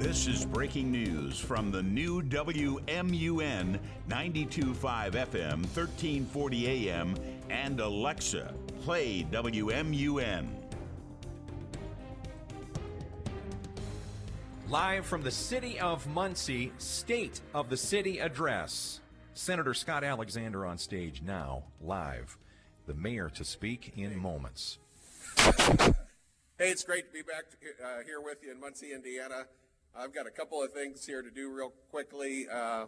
This is breaking news from the new WMUN 92.5 FM, 1340 AM, and Alexa. Play WMUN. Live from the city of Muncie, State of the City Address. Senator Scott Alexander on stage now, live. The mayor to speak in moments. Hey, it's great to be back uh, here with you in Muncie, Indiana. I've got a couple of things here to do real quickly. Uh,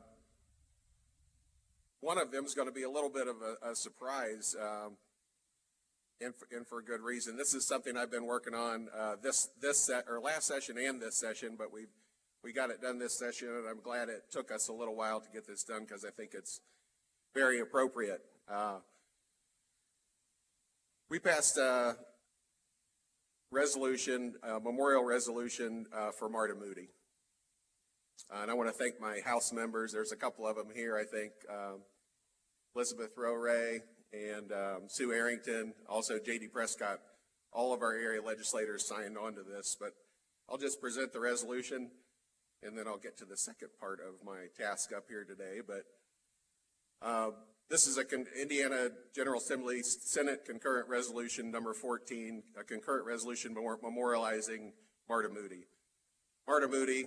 one of them is going to be a little bit of a, a surprise, um, and, for, and for a good reason. This is something I've been working on uh, this this set or last session and this session, but we we got it done this session, and I'm glad it took us a little while to get this done because I think it's very appropriate. Uh, we passed uh, resolution, uh, memorial resolution uh, for Marta Moody. Uh, and I want to thank my House members. There's a couple of them here, I think. Um, Elizabeth Rowe and um, Sue Errington, also J.D. Prescott. All of our area legislators signed on to this, but I'll just present the resolution and then I'll get to the second part of my task up here today. But uh, this is a Indiana General Assembly Senate concurrent resolution number 14, a concurrent resolution memorializing Marta Moody. Marta Moody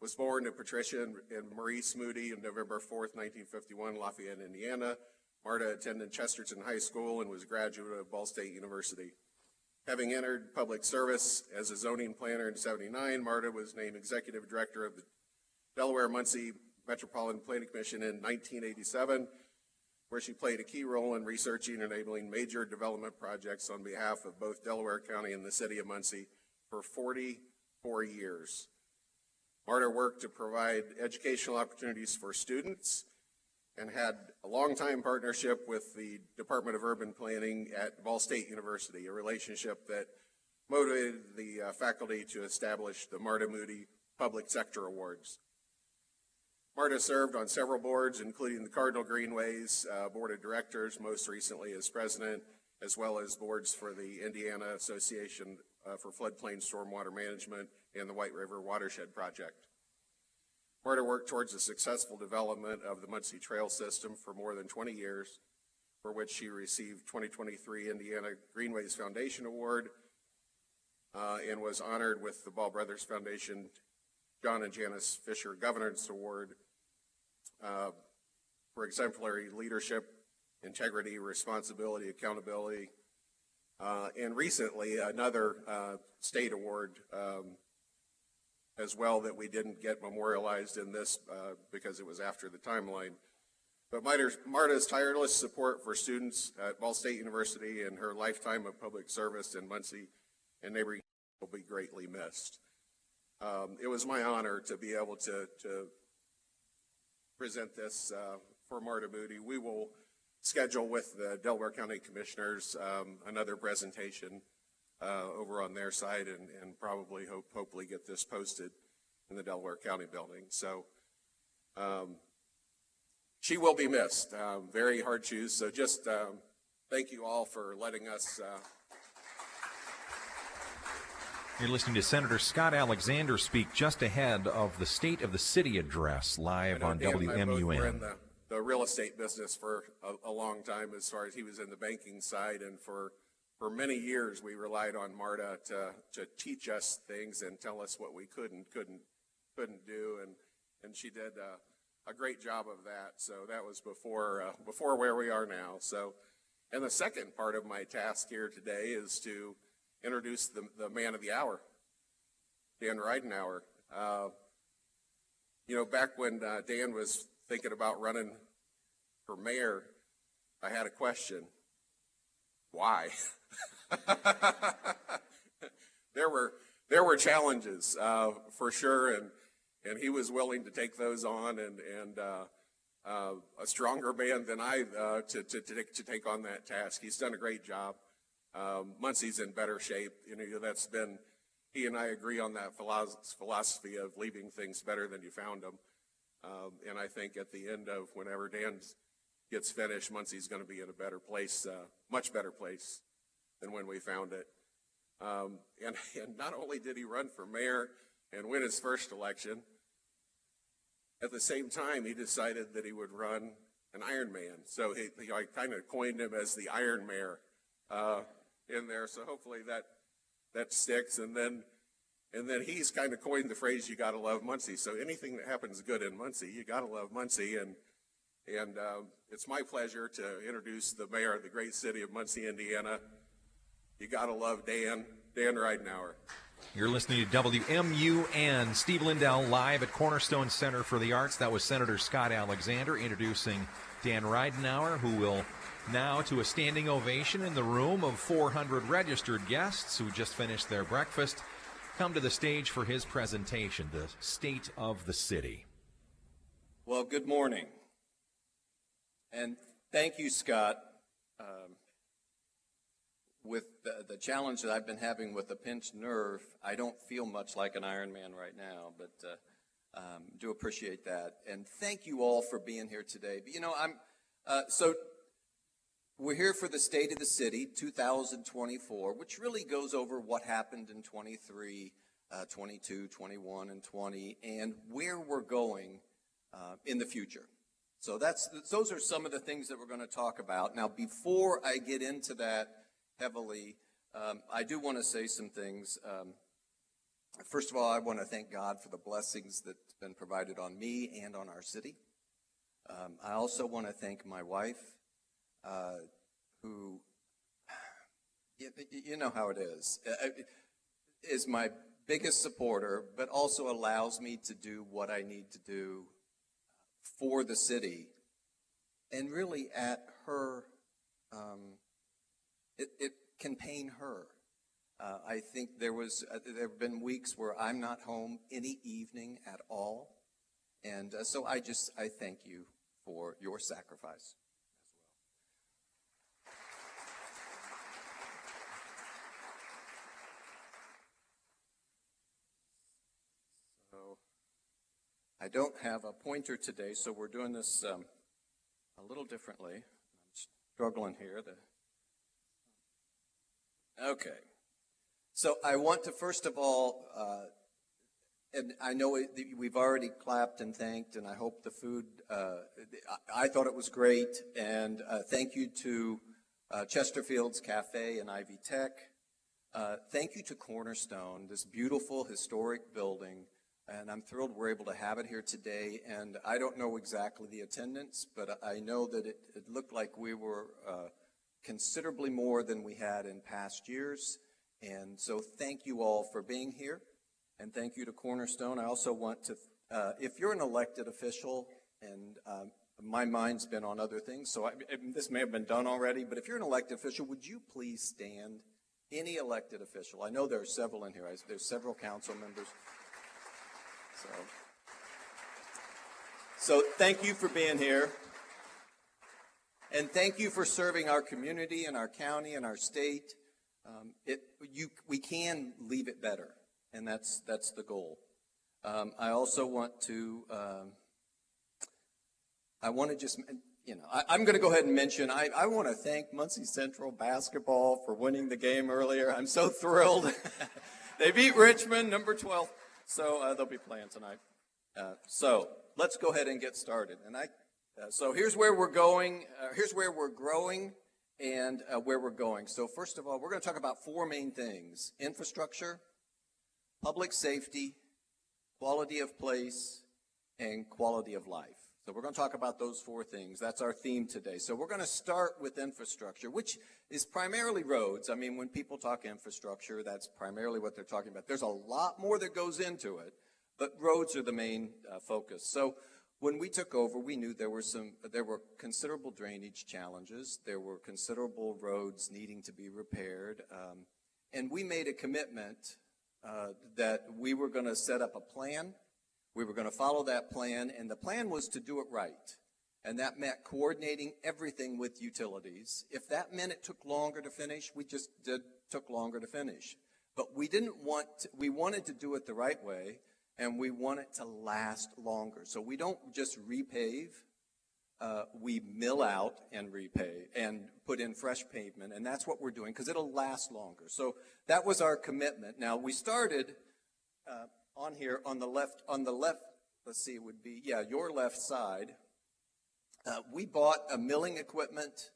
was born to Patricia and, Maurice Moody on November 4th, 1951, Lafayette, Indiana. Marta attended Chesterton High School and was a graduate of Ball State University. Having entered public service as a zoning planner in 79, Marta was named executive director of the Delaware Muncie Metropolitan Planning Commission in 1987 where she played a key role in researching and enabling major development projects on behalf of both Delaware County and the city of Muncie for 44 years. Marta worked to provide educational opportunities for students and had a long-time partnership with the Department of Urban Planning at Ball State University, a relationship that motivated the uh, faculty to establish the Marta Moody Public Sector Awards. Marta served on several boards, including the Cardinal Greenways uh, Board of Directors, most recently as president, as well as boards for the Indiana Association uh, for Floodplain Stormwater Management and the White River Watershed Project. Marta worked towards the successful development of the Muncie Trail System for more than 20 years, for which she received 2023 Indiana Greenways Foundation Award uh, and was honored with the Ball Brothers Foundation John and Janice Fisher Governance Award uh, for exemplary leadership, integrity, responsibility, accountability, uh, and recently another uh, state award um, as well that we didn't get memorialized in this uh, because it was after the timeline. But Marta's tireless support for students at Ball State University and her lifetime of public service in Muncie and neighboring will be greatly missed. Um, it was my honor to be able to, to present this uh, for Marta Moody. We will schedule with the Delaware County Commissioners um, another presentation uh, over on their side and, and probably hope, hopefully get this posted in the Delaware County building. So um, she will be missed. Um, very hard shoes. So just um, thank you all for letting us. Uh, you're listening to Senator Scott Alexander speak just ahead of the State of the City address live on WMUN. We're in the, the, real estate business for a, a, long time as far as he was in the banking side. And for, for many years, we relied on Marta to, to teach us things and tell us what we could and couldn't, couldn't do. And, and she did a, a great job of that. So that was before, uh, before where we are now. So, and the second part of my task here today is to introduce the, the man of the hour, Dan Ridenour. Uh, you know, back when uh, Dan was thinking about running for mayor, I had a question. Why? there were there were challenges uh, for sure, and and he was willing to take those on, and and uh, uh, a stronger man than I uh, to to to take on that task. He's done a great job. Um, Muncie's in better shape. You know, that's been, he and I agree on that philosophy of leaving things better than you found them. Um, and I think at the end of whenever Dan gets finished, Muncie's going to be in a better place, uh, much better place than when we found it. Um, and, and not only did he run for mayor and win his first election. At the same time, he decided that he would run an Iron Man. So he, he I kind of coined him as the Iron Mayor uh, in there. So hopefully that that sticks. And then and then he's kind of coined the phrase "you got to love Muncie." So anything that happens good in Muncie, you got to love Muncie. And and um, it's my pleasure to introduce the mayor of the great city of Muncie, Indiana. You got to love Dan, Dan Ridenour. You're listening to WMUN. Steve Lindell live at Cornerstone Center for the Arts. That was Senator Scott Alexander introducing Dan Ridenour, who will now to a standing ovation in the room of 400 registered guests who just finished their breakfast come to the stage for his presentation, The State of the City. Well, good morning. And thank you, Scott. Um, with the, the, challenge that I've been having with a pinched nerve, I don't feel much like an Ironman right now, but uh, um, do appreciate that. And thank you all for being here today. But, you know, I'm uh, so we're here for the State of the City 2024, which really goes over what happened in 23, uh, 22, 21, and 20, and where we're going uh, in the future. So that's those are some of the things that we're going to talk about. Now, before I get into that heavily, um, I do want to say some things. Um, first of all, I want to thank God for the blessings that's been provided on me and on our city. Um, I also want to thank my wife, uh, who, you, know how it is, uh, uh, is my biggest supporter, but also allows me to do what I need to do for the city. And really, at her, um, it, it, can pain her. Uh, I think there was uh, there have been weeks where I'm not home any evening at all, and uh, so I just I thank you for your sacrifice I don't have a pointer today, so we're doing this um, a little differently. I'm struggling here. The... Okay. So I want to first of all, uh, and I know we've already clapped and thanked, and I hope the food, uh, I thought it was great, and uh, thank you to uh, Chesterfield's Cafe and Ivy Tech. Uh, thank you to Cornerstone, this beautiful historic building and I'm thrilled we're able to have it here today. And I don't know exactly the attendance, but I know that it, it looked like we were uh, considerably more than we had in past years. And so thank you all for being here. And thank you to Cornerstone. I also want to, uh, if you're an elected official, and um, my mind's been on other things, so I, this may have been done already, but if you're an elected official, would you please stand? Any elected official. I know there are several in here. There's several council members. So, so thank you for being here. And thank you for serving our community and our county and our state. Um, it, you, we can leave it better, and that's, that's the goal. Um, I also want to, um, I want to just, you know, I, am going to go ahead and mention, I, I want to thank Muncie Central basketball for winning the game earlier. I'm so thrilled. they beat Richmond, number 12. So uh, they'll be playing tonight. Uh, so let's go ahead and get started. And I, uh, so here's where we're going. Uh, here's where we're growing and uh, where we're going. So first of all, we're going to talk about four main things: infrastructure, public safety, quality of place, and quality of life. So we're going to talk about those four things. That's our theme today. So we're going to start with infrastructure, which is primarily roads. I mean, when people talk infrastructure, that's primarily what they're talking about. There's a lot more that goes into it, but roads are the main uh, focus. So when we took over, we knew there were some there were considerable drainage challenges. There were considerable roads needing to be repaired, um, and we made a commitment uh, that we were going to set up a plan we were going to follow that plan, and the plan was to do it right. And that meant coordinating everything with utilities. If that meant it took longer to finish, we just did, took longer to finish. But we didn't want, to, we wanted to do it the right way, and we want it to last longer. So we don't just repave, uh, we mill out and repave and put in fresh pavement, and that's what we're doing because it'll last longer. So that was our commitment. Now we started uh, on here on the left, on the left, let's see, would be, yeah, your left side. Uh, we bought a milling equipment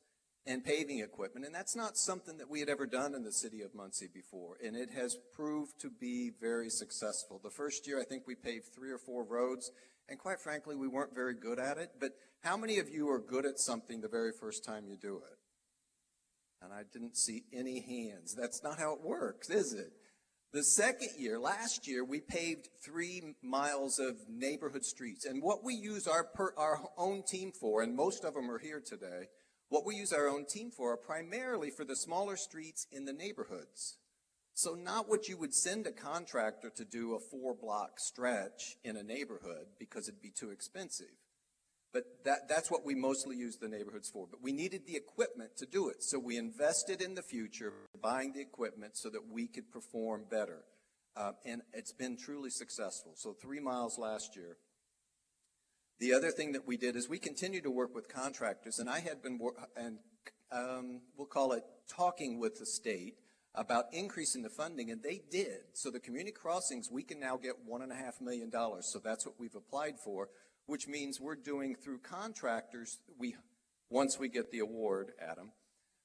and paving equipment, and that's not something that we had ever done in the city of Muncie before, and it has proved to be very successful. The first year, I think we paved three or four roads, and quite frankly, we weren't very good at it. But how many of you are good at something the very first time you do it? And I didn't see any hands. That's not how it works, is it? The second year, last year, we paved three miles of neighborhood streets. And what we use our, per, our own team for, and most of them are here today, what we use our own team for are primarily for the smaller streets in the neighborhoods. So not what you would send a contractor to do a four block stretch in a neighborhood because it'd be too expensive. But that, that's what we mostly use the neighborhoods for. But we needed the equipment to do it. So we invested in the future, buying the equipment so that we could perform better. Uh, and it's been truly successful. So three miles last year. The other thing that we did is we continue to work with contractors, and I had been, and um, we'll call it talking with the state about increasing the funding, and they did. So the community crossings, we can now get one and a half million dollars. So that's what we've applied for which means we're doing through contractors. We, once we get the award, Adam,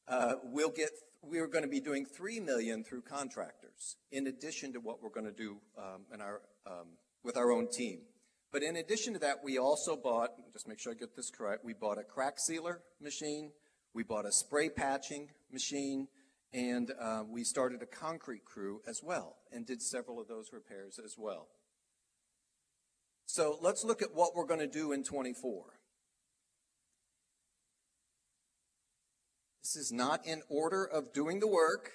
uh, we'll get. We're going to be doing three million through contractors, in addition to what we're going to do um, in our um, with our own team. But in addition to that, we also bought. Just make sure I get this correct. We bought a crack sealer machine. We bought a spray patching machine. And uh, we started a concrete crew as well and did several of those repairs as well. So let's look at what we're going to do in 24. This is not in order of doing the work,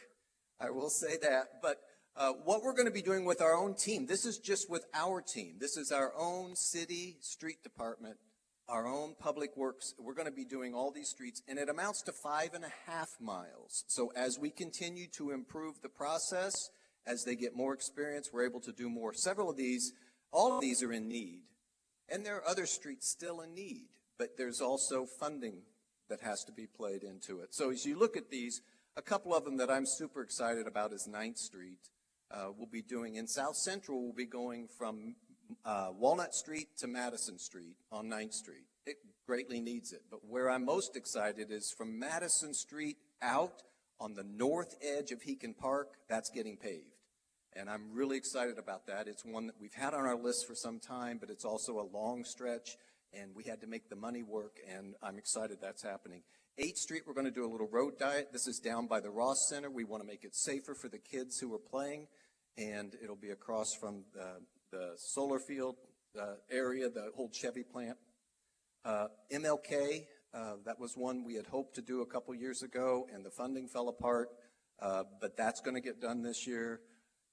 I will say that, but uh, what we're going to be doing with our own team, this is just with our team. This is our own city street department, our own public works. We're going to be doing all these streets, and it amounts to five and a half miles. So as we continue to improve the process, as they get more experience, we're able to do more. Several of these all of these are in need. And there are other streets still in need, but there's also funding that has to be played into it. So as you look at these, a couple of them that I'm super excited about is 9th Street. Uh, we'll be doing in South Central, we'll be going from uh, Walnut Street to Madison Street on 9th Street. It greatly needs it. But where I'm most excited is from Madison Street out on the north edge of Heekin Park, that's getting paved. And I'm really excited about that. It's one that we've had on our list for some time, but it's also a long stretch, and we had to make the money work, and I'm excited that's happening. 8th Street, we're going to do a little road diet. This is down by the Ross Center. We want to make it safer for the kids who are playing, and it'll be across from the, the solar field uh, area, the old Chevy plant. Uh, MLK, uh, that was one we had hoped to do a couple years ago, and the funding fell apart, uh, but that's going to get done this year.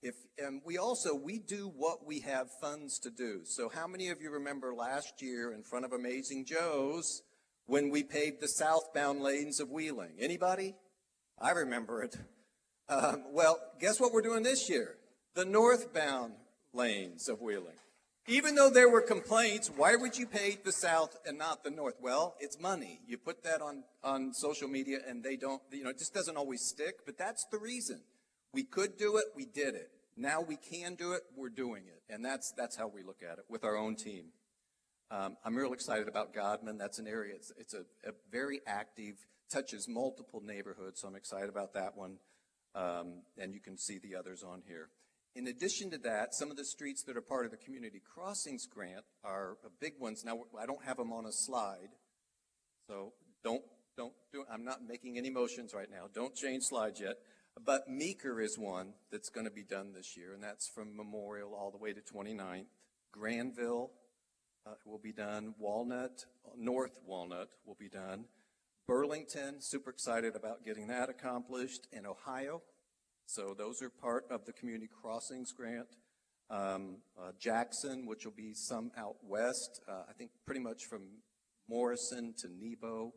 If, and we also, we do what we have funds to do. So how many of you remember last year in front of Amazing Joe's when we paved the southbound lanes of Wheeling? Anybody? I remember it. Um, well, guess what we're doing this year? The northbound lanes of Wheeling. Even though there were complaints, why would you pave the south and not the north? Well, it's money. You put that on, on social media and they don't, you know, it just doesn't always stick, but that's the reason. We could do it, we did it. Now we can do it, we're doing it. And that's, that's how we look at it with our own team. Um, I'm real excited about Godman. That's an area, it's, it's a, a, very active, touches multiple neighborhoods, so I'm excited about that one. Um, and you can see the others on here. In addition to that, some of the streets that are part of the Community Crossings Grant are big ones. Now, I don't have them on a slide, so don't, don't do, I'm not making any motions right now. Don't change slides yet. But Meeker is one that's going to be done this year, and that's from Memorial all the way to 29th. Granville uh, will be done. Walnut, North Walnut will be done. Burlington, super excited about getting that accomplished. And Ohio, so those are part of the Community Crossings Grant. Um, uh, Jackson, which will be some out west, uh, I think pretty much from Morrison to Nebo.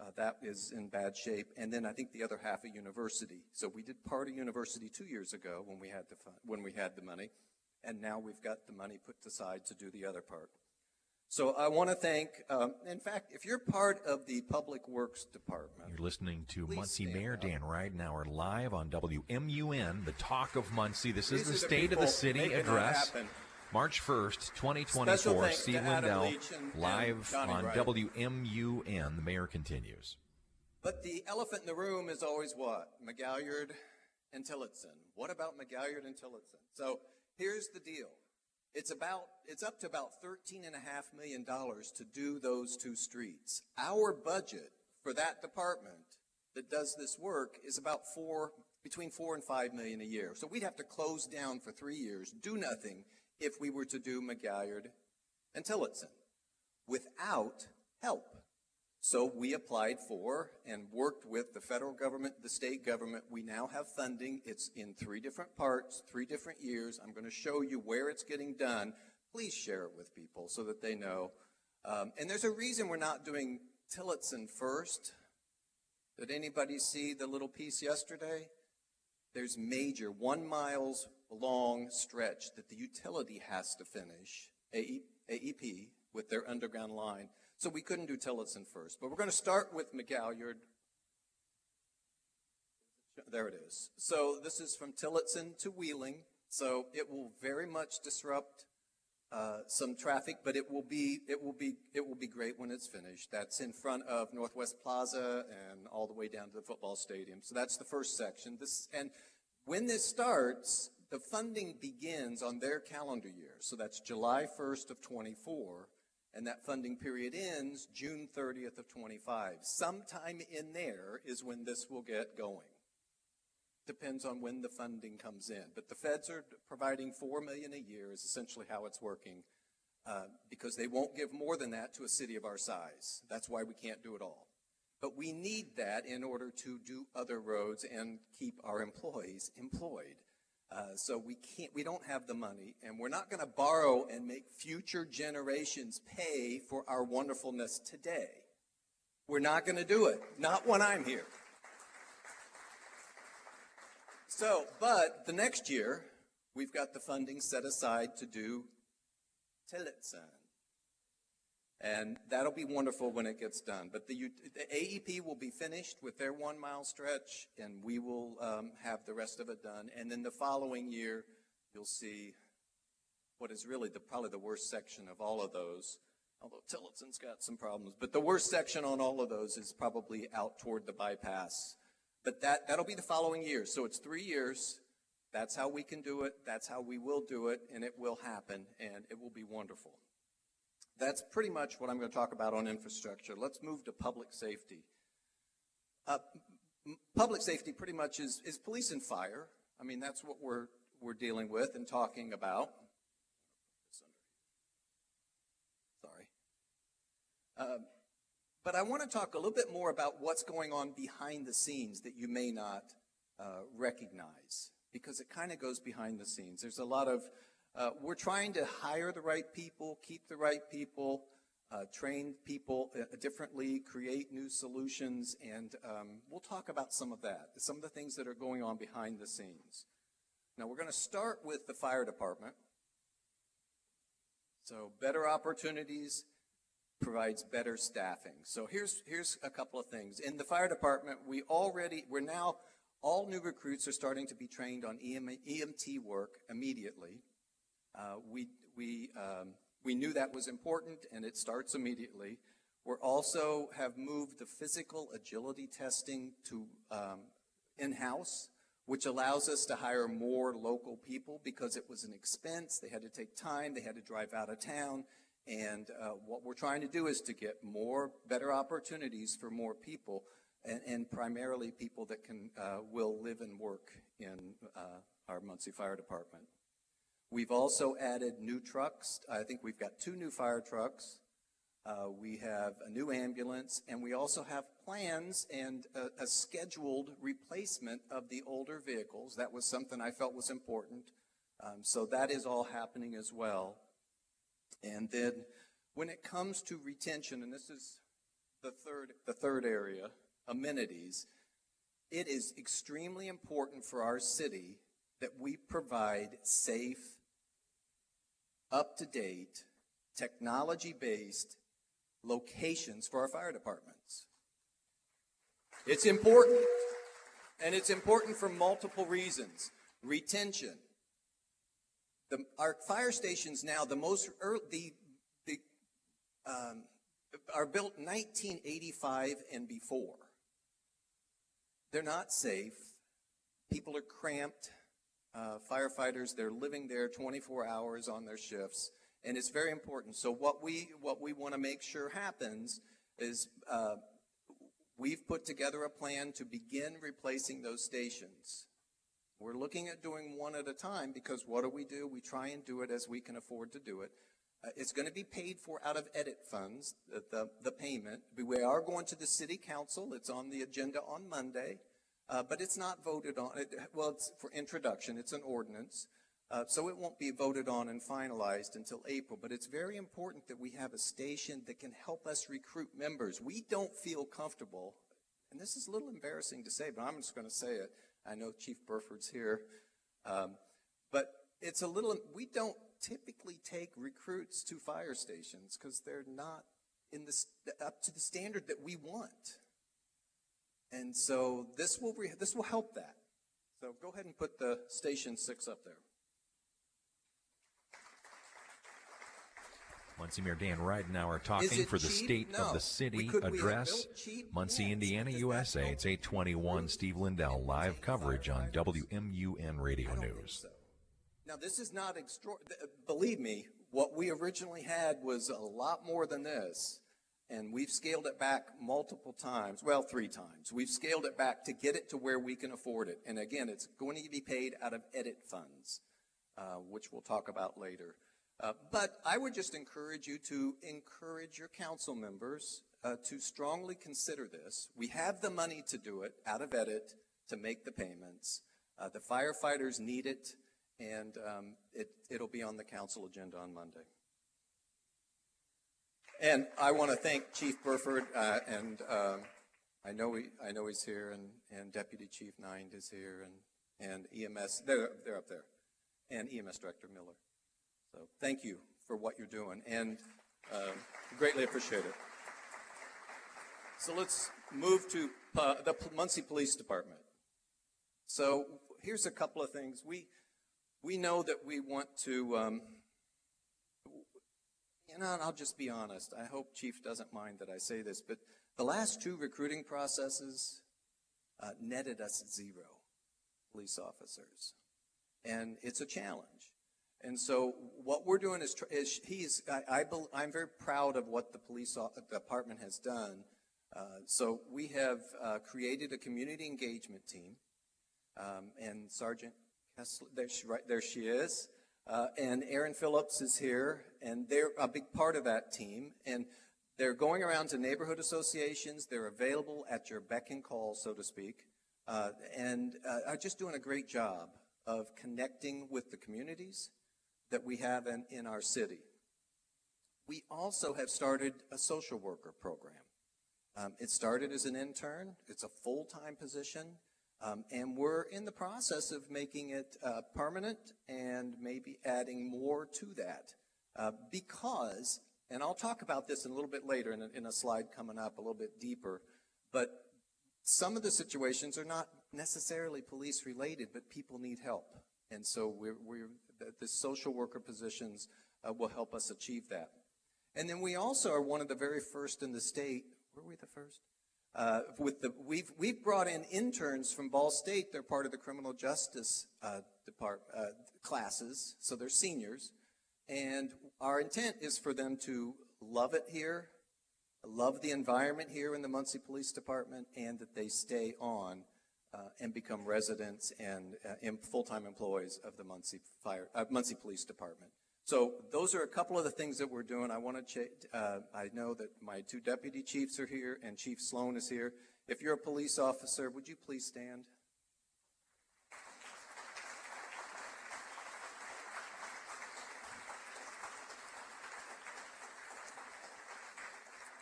Uh, that is in bad shape. And then I think the other half of university. So we did part of university two years ago when we had the fun, when we had the money, and now we've got the money put aside to do the other part. So I want to thank. Um, in fact, if you're part of the Public Works Department, you're listening to Muncie Mayor up. Dan Ridenour live on WMUN, the Talk of Muncie. This These is the State of the City address. March 1st, 2024. Steve Lindell and- and live Johnny on Wright. WMUN. The mayor continues. But the elephant in the room is always what? McGalliard and Tillotson. What about McGalliard and Tillotson? So here's the deal. It's about, it's up to about thirteen and a half million dollars to do those two streets. Our budget for that department that does this work is about four, between four and five million a year. So we'd have to close down for three years, do nothing, if we were to do McGalliard and Tillotson without help. So we applied for and worked with the federal government, the state government. We now have funding. It's in three different parts, three different years. I'm going to show you where it's getting done. Please share it with people so that they know. Um, and there's a reason we're not doing Tillotson first. Did anybody see the little piece yesterday? There's major one miles long stretch that the utility has to finish, AE AEP, with their underground line. So we couldn't do Tillotson first. But we're going to start with McGalliard. There it is. So this is from Tillotson to Wheeling. So it will very much disrupt uh, some traffic, but it will be it will be it will be great when it's finished. That's in front of Northwest Plaza and all the way down to the football stadium. So that's the first section. This and when this starts, the funding begins on their calendar year. So that's July 1st of 24, and that funding period ends June 30th of 25. Sometime in there is when this will get going depends on when the funding comes in. But the feds are providing 4 million a year is essentially how it's working, uh, because they won't give more than that to a city of our size. That's why we can't do it all. But we need that in order to do other roads and keep our employees employed. Uh, so we can't, we don't have the money, and we're not going to borrow and make future generations pay for our wonderfulness today. We're not going to do it. Not when I'm here. So, but the next year, we've got the funding set aside to do Tillotson. And that'll be wonderful when it gets done. But the, the AEP will be finished with their one mile stretch, and we will um, have the rest of it done. And then the following year, you'll see what is really the, probably the worst section of all of those. Although Tillotson's got some problems, but the worst section on all of those is probably out toward the bypass. But that, that'll be the following year. So it's three years. That's how we can do it. That's how we will do it. And it will happen. And it will be wonderful. That's pretty much what I'm going to talk about on infrastructure. Let's move to public safety. Uh, public safety pretty much is, is police and fire. I mean, that's what we're, we're dealing with and talking about. Sorry. Um, but I want to talk a little bit more about what's going on behind the scenes that you may not uh, recognize, because it kind of goes behind the scenes. There's a lot of, uh, we're trying to hire the right people, keep the right people, uh, train people uh, differently, create new solutions, and um, we'll talk about some of that, some of the things that are going on behind the scenes. Now, we're going to start with the fire department. So, better opportunities provides better staffing. So here's here's a couple of things. In the fire department, we already we're now all new recruits are starting to be trained on EM, EMT work immediately. Uh, we we um, we knew that was important, and it starts immediately. We're also have moved the physical agility testing to um, in-house, which allows us to hire more local people because it was an expense. They had to take time. They had to drive out of town. And uh, what we're trying to do is to get more, better opportunities for more people, and, and primarily people that can, uh, will live and work in uh, our Muncie Fire Department. We've also added new trucks. I think we've got two new fire trucks. Uh, we have a new ambulance, and we also have plans and a, a scheduled replacement of the older vehicles. That was something I felt was important. Um, so that is all happening as well. And then when it comes to retention, and this is the third, the third area, amenities, it is extremely important for our city that we provide safe, up to date, technology based locations for our fire departments. It's important. And it's important for multiple reasons retention, the, our fire stations now, the most, ear the, the, um, are built 1985 and before. They're not safe. People are cramped. Uh, firefighters, they're living there 24 hours on their shifts, and it's very important. So what we what we want to make sure happens is uh, we've put together a plan to begin replacing those stations. We're looking at doing one at a time because what do we do? We try and do it as we can afford to do it. Uh, it's going to be paid for out of EDIT funds, the, the, the, payment. We are going to the city council. It's on the agenda on Monday, uh, but it's not voted on. It, well, it's for introduction. It's an ordinance. Uh, so it won't be voted on and finalized until April, but it's very important that we have a station that can help us recruit members. We don't feel comfortable, and this is a little embarrassing to say, but I'm just going to say it. I know Chief Burford's here. Um, but it's a little, we don't typically take recruits to fire stations because they're not in the, up to the standard that we want. And so this will, re, this will help that. So go ahead and put the station six up there. Muncie Mayor Dan Ridenour talking for the cheap? State no. of the City address. Muncie, yes. Indiana, USA. It's 821 Steve Lindell live coverage on WMUN Radio News. So. Now, this is not extraordinary. Believe me, what we originally had was a lot more than this. And we've scaled it back multiple times. Well, three times. We've scaled it back to get it to where we can afford it. And again, it's going to be paid out of EDIT funds, uh, which we'll talk about later. Uh, but I would just encourage you to encourage your council members uh, to strongly consider this. We have the money to do it out of EDIT to make the payments. Uh, the firefighters need it, and um, it, it'll be on the council agenda on Monday. And I want to thank Chief Burford, uh, and um, I know he, I know he's here, and, and Deputy Chief Nind is here, and, and EMS, they're, they're up there, and EMS Director Miller. So thank you for what you're doing, and uh, greatly appreciate it. So let's move to uh, the Muncie Police Department. So here's a couple of things. We we know that we want to, um, and I'll just be honest. I hope Chief doesn't mind that I say this, but the last two recruiting processes uh, netted us zero police officers, and it's a challenge. And so what we're doing is, is he's, I, I, am very proud of what the police department has done. Uh, so we have uh, created a community engagement team, um, and Sergeant Kessler, there she, right, there she is, uh, and Aaron Phillips is here, and they're a big part of that team. And they're going around to neighborhood associations. They're available at your beck and call, so to speak, uh, and uh, are just doing a great job of connecting with the communities that we have in, in our city. We also have started a social worker program. Um, it started as an intern. It's a full-time position. Um, and we're in the process of making it uh, permanent and maybe adding more to that. Uh, because, and I'll talk about this a little bit later in a, in a slide coming up a little bit deeper, but some of the situations are not necessarily police related, but people need help. And so we're, we're the, the social worker positions uh, will help us achieve that. And then we also are one of the very first in the state. Were we the first? Uh, with the we've we've brought in interns from Ball State. They're part of the criminal justice uh, uh, classes, so they're seniors. And our intent is for them to love it here, love the environment here in the Muncie Police Department, and that they stay on uh, and become residents and uh, full-time employees of the Muncie Fire, uh, Muncie Police Department. So those are a couple of the things that we're doing. I want to. Uh, I know that my two deputy chiefs are here and Chief Sloan is here. If you're a police officer, would you please stand?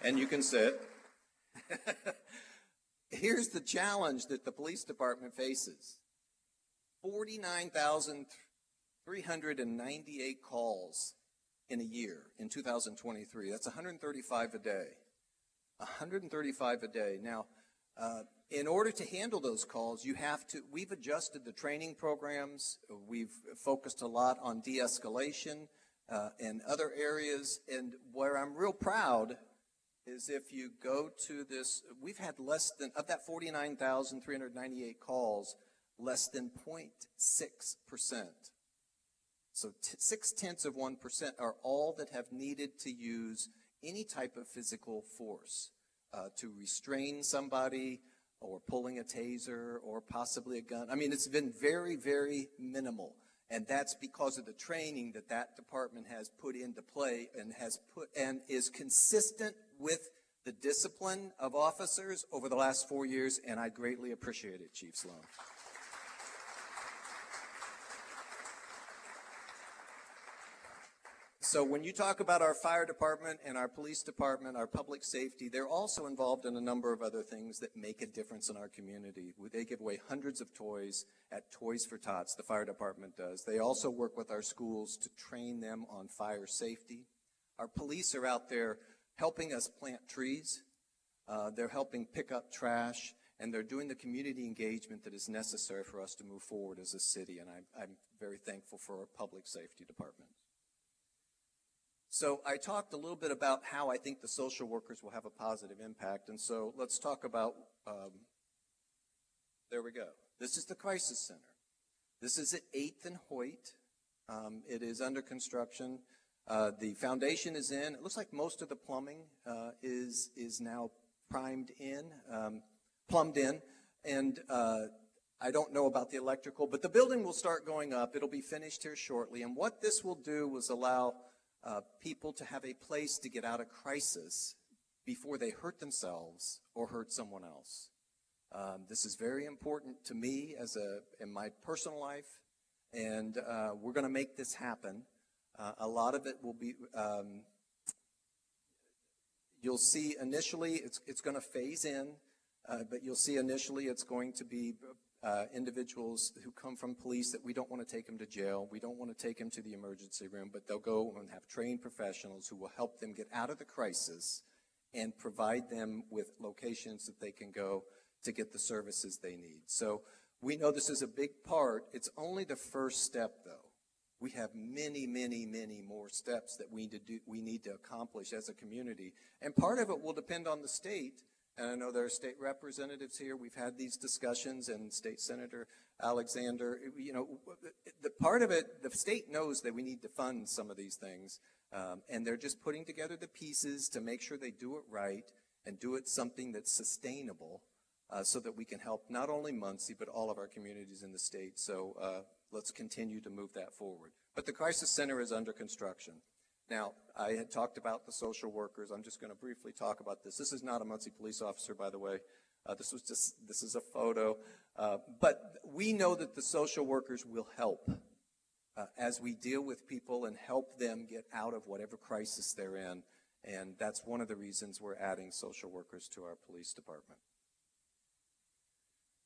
And you can sit. Here's the challenge that the police department faces 49,398 calls in a year in 2023. That's 135 a day. 135 a day. Now, Uh, in order to handle those calls, you have to, we've adjusted the training programs. We've focused a lot on de-escalation uh, and other areas. And where I'm real proud is if you go to this, we've had less than, of that 49,398 calls, less than 0.6%. So t- six tenths of 1% are all that have needed to use any type of physical force uh, to restrain somebody or pulling a taser or possibly a gun. I mean, it's been very, very minimal. And that's because of the training that that department has put into play and has put and is consistent with the discipline of officers over the last four years. And I greatly appreciate it, Chief Sloan. So when you talk about our fire department and our police department, our public safety, they're also involved in a number of other things that make a difference in our community. They give away hundreds of toys at Toys for Tots, the fire department does. They also work with our schools to train them on fire safety. Our police are out there helping us plant trees. Uh, they're helping pick up trash, and they're doing the community engagement that is necessary for us to move forward as a city. And I, I'm very thankful for our public safety department. So I talked a little bit about how I think the social workers will have a positive impact. And so let's talk about, um, there we go. This is the Crisis Center. This is at 8th and Hoyt. Um, it is under construction. Uh, the foundation is in. It looks like most of the plumbing uh, is is now primed in, um, plumbed in, and uh, I don't know about the electrical, but the building will start going up. It'll be finished here shortly. And what this will do is allow uh, people to have a place to get out of crisis before they hurt themselves or hurt someone else. Um, this is very important to me as a in my personal life, and uh, we're going to make this happen. Uh, a lot of it will be. Um, you'll see initially it's it's going to phase in, uh, but you'll see initially it's going to be uh, individuals who come from police that we don't want to take them to jail. We don't want to take them to the emergency room, but they'll go and have trained professionals who will help them get out of the crisis and provide them with locations that they can go to get the services they need. So we know this is a big part. It's only the first step, though. We have many, many, many more steps that we need to do, we need to accomplish as a community. And part of it will depend on the state and I know there are state representatives here. We've had these discussions, and State Senator Alexander, you know, the part of it, the state knows that we need to fund some of these things, um, and they're just putting together the pieces to make sure they do it right and do it something that's sustainable uh, so that we can help not only Muncie, but all of our communities in the state. So uh, let's continue to move that forward. But the Crisis Center is under construction. Now, I had talked about the social workers. I'm just going to briefly talk about this. This is not a Muncie police officer, by the way. Uh, this was just this is a photo, uh, but we know that the social workers will help uh, as we deal with people and help them get out of whatever crisis they're in, and that's one of the reasons we're adding social workers to our police department.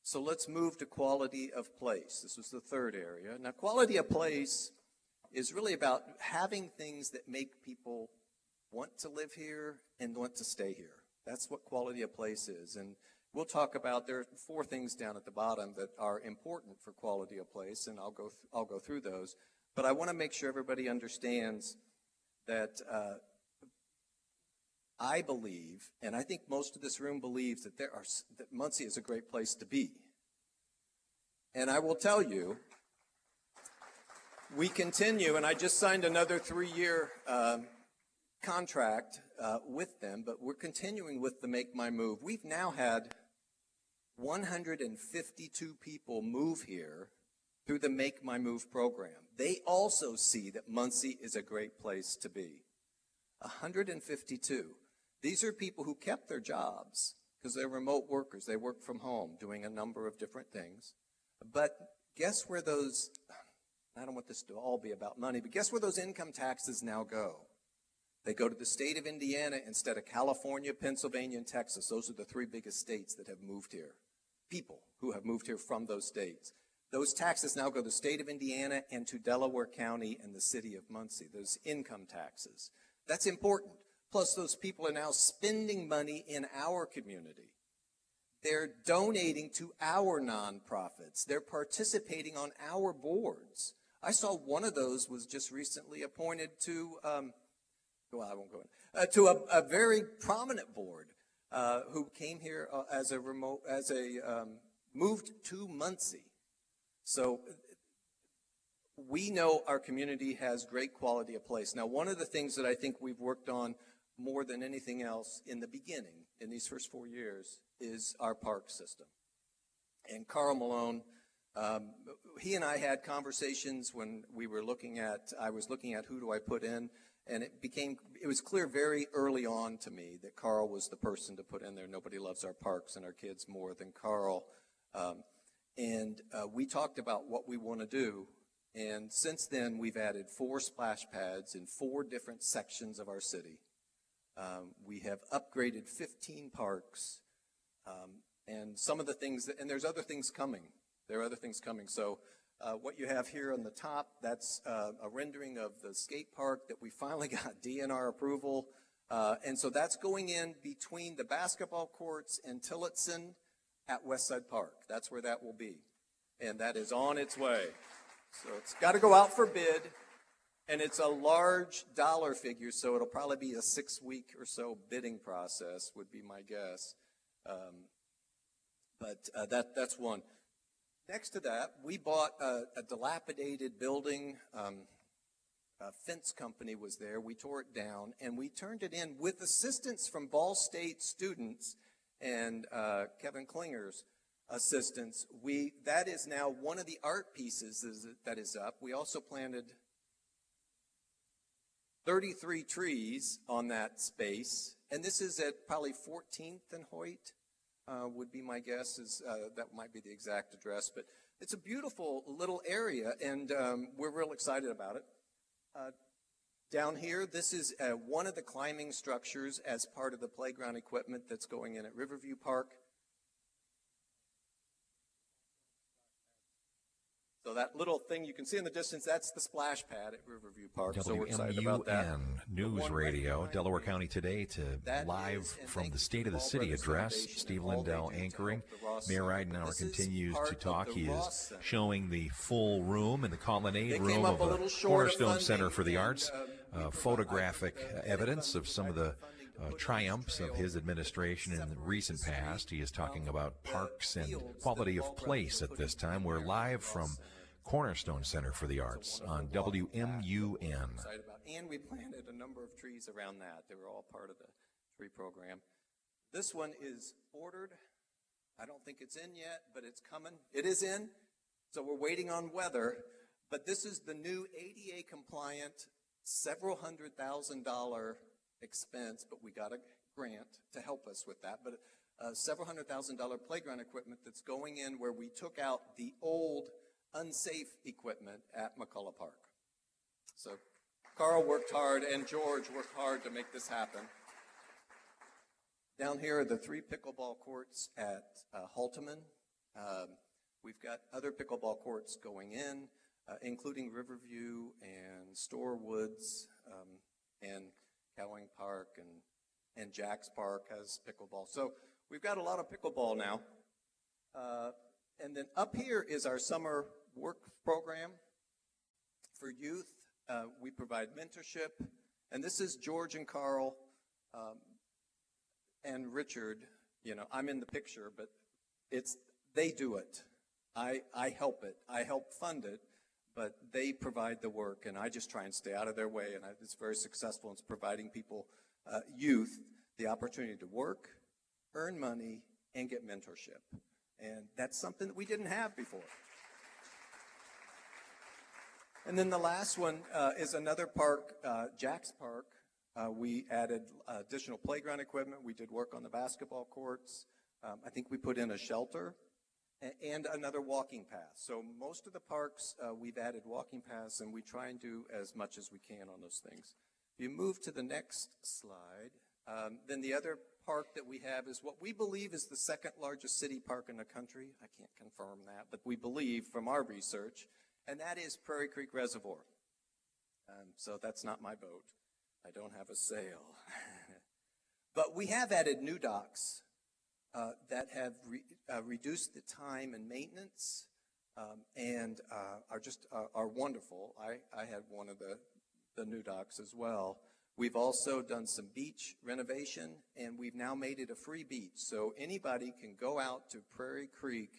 So let's move to quality of place. This was the third area. Now, quality of place is really about having things that make people want to live here and want to stay here. That's what quality of place is. And we'll talk about there are four things down at the bottom that are important for quality of place, and I'll go th- I'll go through those. But I want to make sure everybody understands that uh, I believe, and I think most of this room believes that there are that Muncie is a great place to be. And I will tell you we continue, and I just signed another three-year um, contract uh, with them, but we're continuing with the Make My Move. We've now had 152 people move here through the Make My Move program. They also see that Muncie is a great place to be. 152. These are people who kept their jobs because they're remote workers. They work from home doing a number of different things. But guess where those I don't want this to all be about money, but guess where those income taxes now go? They go to the state of Indiana instead of California, Pennsylvania, and Texas. Those are the three biggest states that have moved here. People who have moved here from those states. Those taxes now go to the state of Indiana and to Delaware County and the city of Muncie, those income taxes. That's important. Plus, those people are now spending money in our community. They're donating to our nonprofits. They're participating on our boards. I saw one of those was just recently appointed to, um, well, I won't go in, uh, to a, a, very prominent board uh, who came here uh, as a remote, as a um, moved to Muncie. So we know our community has great quality of place. Now, one of the things that I think we've worked on more than anything else in the beginning, in these first four years, is our park system. And Carl Malone, um, he and I had conversations when we were looking at, I was looking at who do I put in, and it became, it was clear very early on to me that Carl was the person to put in there. Nobody loves our parks and our kids more than Carl. Um, and uh, we talked about what we want to do and since then, we've added four splash pads in four different sections of our city. Um, we have upgraded 15 parks. Um, and some of the things, that, and there's other things coming. There are other things coming. So, uh, what you have here on the top, that's uh, a rendering of the skate park that we finally got DNR approval. Uh, and so that's going in between the basketball courts and Tillotson at Westside Park. That's where that will be. And that is on its way. So it's got to go out for bid, and it's a large dollar figure, so it'll probably be a six week or so bidding process, would be my guess. Um, but uh, that, that's one. Next to that, we bought a, a dilapidated building. Um, a fence company was there. We tore it down and we turned it in with assistance from Ball State students and uh, Kevin Klinger's assistance. We, that is now one of the art pieces that is up. We also planted 33 trees on that space. And this is at probably 14th and Hoyt, uh, would be my guess. Is uh, That might be the exact address. But it's a beautiful little area, and um, we're real excited about it. Uh, down here, this is uh, one of the climbing structures as part of the playground equipment that's going in at Riverview Park. So that little thing you can see in the distance, that's the splash pad at Riverview Park. WMUN so we're excited about that. News Radio, Delaware County Today to live from the State of the City address. Steve Lindell anchoring. Mayor Ridenour continues to talk. He is showing the full room in the colonnade room of the Cornerstone Center for the Arts. Um, uh, photographic evidence of some of the uh, triumphs of his administration in the recent past. He is talking about parks and quality of place at this time. We're live from Cornerstone Center for the Arts on WMUN. And we planted a number of trees around that. They were all part of the tree program. This one is ordered. I don't think it's in yet, but it's coming. It is in. So we're waiting on weather. But this is the new ADA compliant, several hundred thousand dollar expense, but we got a grant to help us with that. But uh, several hundred thousand dollar playground equipment that's going in where we took out the old unsafe equipment at McCullough Park. So Carl worked hard and George worked hard to make this happen. Down here are the three pickleball courts at uh, Halteman. Um, we've got other pickleball courts going in, uh, including Riverview and Store Woods um, and Cowing Park and, and Jack's Park has pickleball. So we've got a lot of pickleball now. Uh, and then up here is our summer work program for youth. Uh, we provide mentorship. And this is George and Carl um, and Richard. You know, I'm in the picture, but it's they do it. I, I help it. I help fund it but they provide the work, and I just try and stay out of their way. And I, it's very successful in providing people, uh, youth, the opportunity to work, earn money, and get mentorship. And that's something that we didn't have before. And then the last one uh, is another park, uh, Jack's Park. Uh, we added additional playground equipment. We did work on the basketball courts. Um, I think we put in a shelter and another walking path. So most of the parks, uh, we've added walking paths, and we try and do as much as we can on those things. If you move to the next slide, um, then the other park that we have is what we believe is the second largest city park in the country. I can't confirm that, but we believe from our research, and that is Prairie Creek Reservoir. Um, so that's not my boat. I don't have a sail. but we have added new docks uh, that have re- uh, reduced the time and maintenance um, and uh, are just uh, are wonderful. I, I had one of the, the new docks as well. We've also done some beach renovation, and we've now made it a free beach. So anybody can go out to Prairie Creek.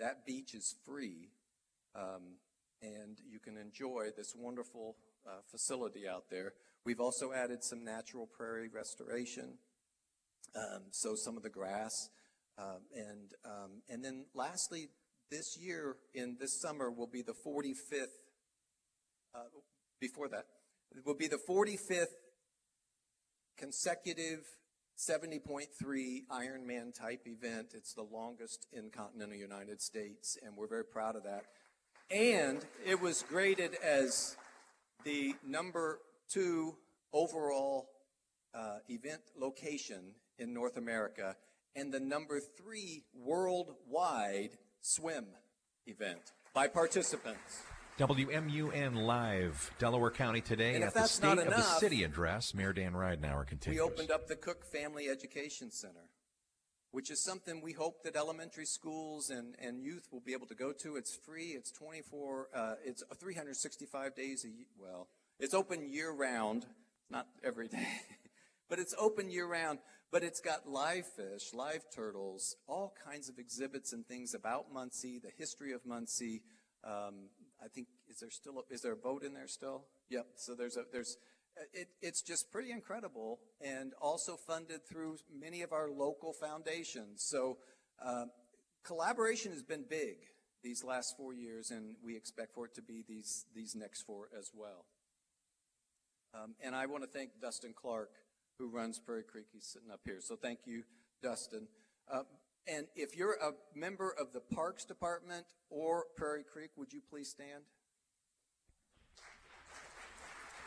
That beach is free, um, and you can enjoy this wonderful uh, facility out there. We've also added some natural prairie restoration, um, so some of the grass, um, and um, and then lastly, this year in this summer will be the 45th. Uh, before that, it will be the 45th consecutive 70.3 Ironman type event. It's the longest in continental United States, and we're very proud of that. And it was graded as the number two overall uh, event location in North America and the number three worldwide swim event by participants. WMUN Live, Delaware County today And at the State not of the City address. Mayor Dan Ridenour continues. We opened up the Cook Family Education Center, which is something we hope that elementary schools and, and youth will be able to go to. It's free. It's 24, uh, it's 365 days a year. Well, it's open year round, not every day, but it's open year round. But it's got live fish, live turtles, all kinds of exhibits and things about Muncie, the history of Muncie. Um, I think is there still a, is there a boat in there still? Yep. So there's a there's it, it's just pretty incredible and also funded through many of our local foundations. So uh, collaboration has been big these last four years, and we expect for it to be these these next four as well. Um, and I want to thank Dustin Clark, who runs Prairie Creek. He's sitting up here. So thank you, Dustin. Uh, and if you're a member of the Parks Department or Prairie Creek, would you please stand?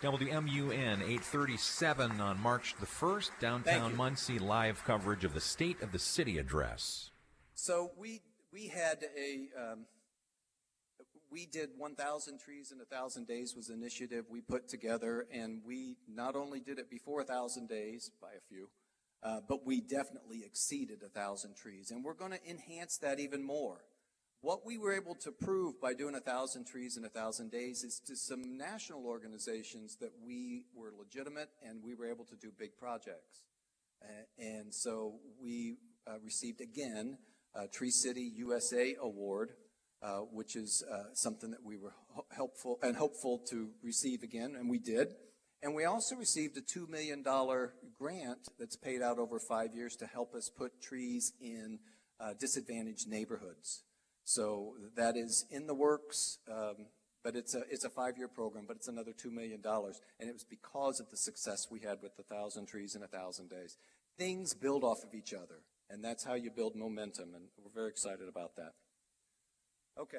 WMUN 837 on March the 1st, downtown. Muncie, live coverage of the State of the City address. So we we had a um, we did 1,000 trees in 1,000 days was an initiative we put together, and we not only did it before 1,000 days by a few, uh, but we definitely exceeded 1,000 trees, and we're going to enhance that even more. What we were able to prove by doing 1,000 trees in 1,000 days is to some national organizations that we were legitimate and we were able to do big projects. Uh, and so we uh, received again a Tree City USA Award, uh, which is uh, something that we were helpful and hopeful to receive again, and we did. And we also received a $2 million grant that's paid out over five years to help us put trees in uh, disadvantaged neighborhoods. So that is in the works, um, but it's a, it's a five-year program, but it's another $2 million. And it was because of the success we had with the 1,000 trees in 1,000 days. Things build off of each other, and that's how you build momentum, and we're very excited about that. Okay,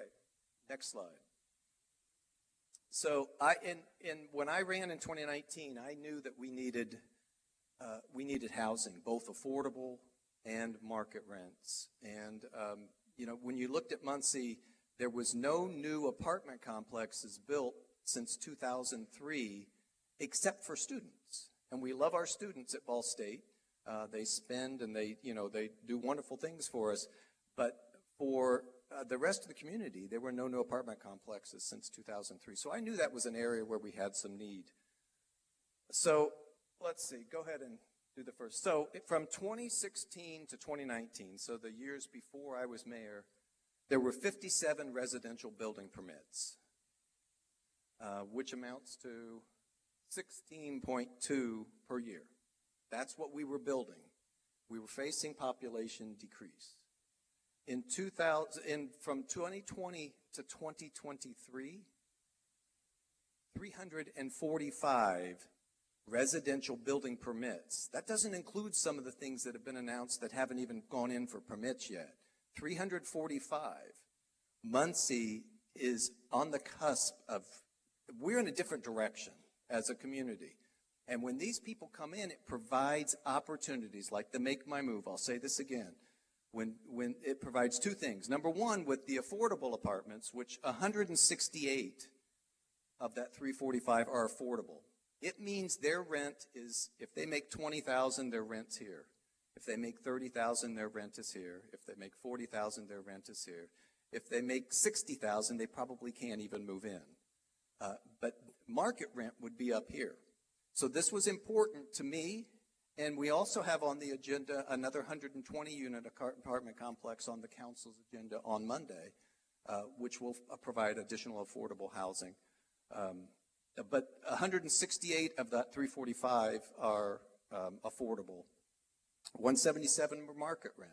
next slide. So I, in, in, when I ran in 2019, I knew that we needed, uh, we needed housing, both affordable and market rents. And, um, you know, when you looked at Muncie, there was no new apartment complexes built since 2003 except for students. And we love our students at Ball State. Uh, they spend and they, you know, they do wonderful things for us. But for uh, the rest of the community, there were no new apartment complexes since 2003. So I knew that was an area where we had some need. So let's see, go ahead and do the first. So from 2016 to 2019, so the years before I was mayor, there were 57 residential building permits, uh, which amounts to 16.2 per year. That's what we were building. We were facing population decrease. In 2000, in, from 2020 to 2023, 345 residential building permits. That doesn't include some of the things that have been announced that haven't even gone in for permits yet. 345. Muncie is on the cusp of, we're in a different direction as a community. And when these people come in, it provides opportunities like the Make My Move. I'll say this again. When, when it provides two things. Number one, with the affordable apartments, which 168 of that 345 are affordable. It means their rent is, if they make 20,000, their rent's here. If they make 30,000, their rent is here. If they make 40,000, their rent is here. If they make 60,000, they probably can't even move in. Uh, but market rent would be up here. So this was important to me. And we also have on the agenda another 120 unit apartment complex on the council's agenda on Monday, uh, which will f- provide additional affordable housing. Um, but 168 of that 345 are um, affordable. 177 were market rent.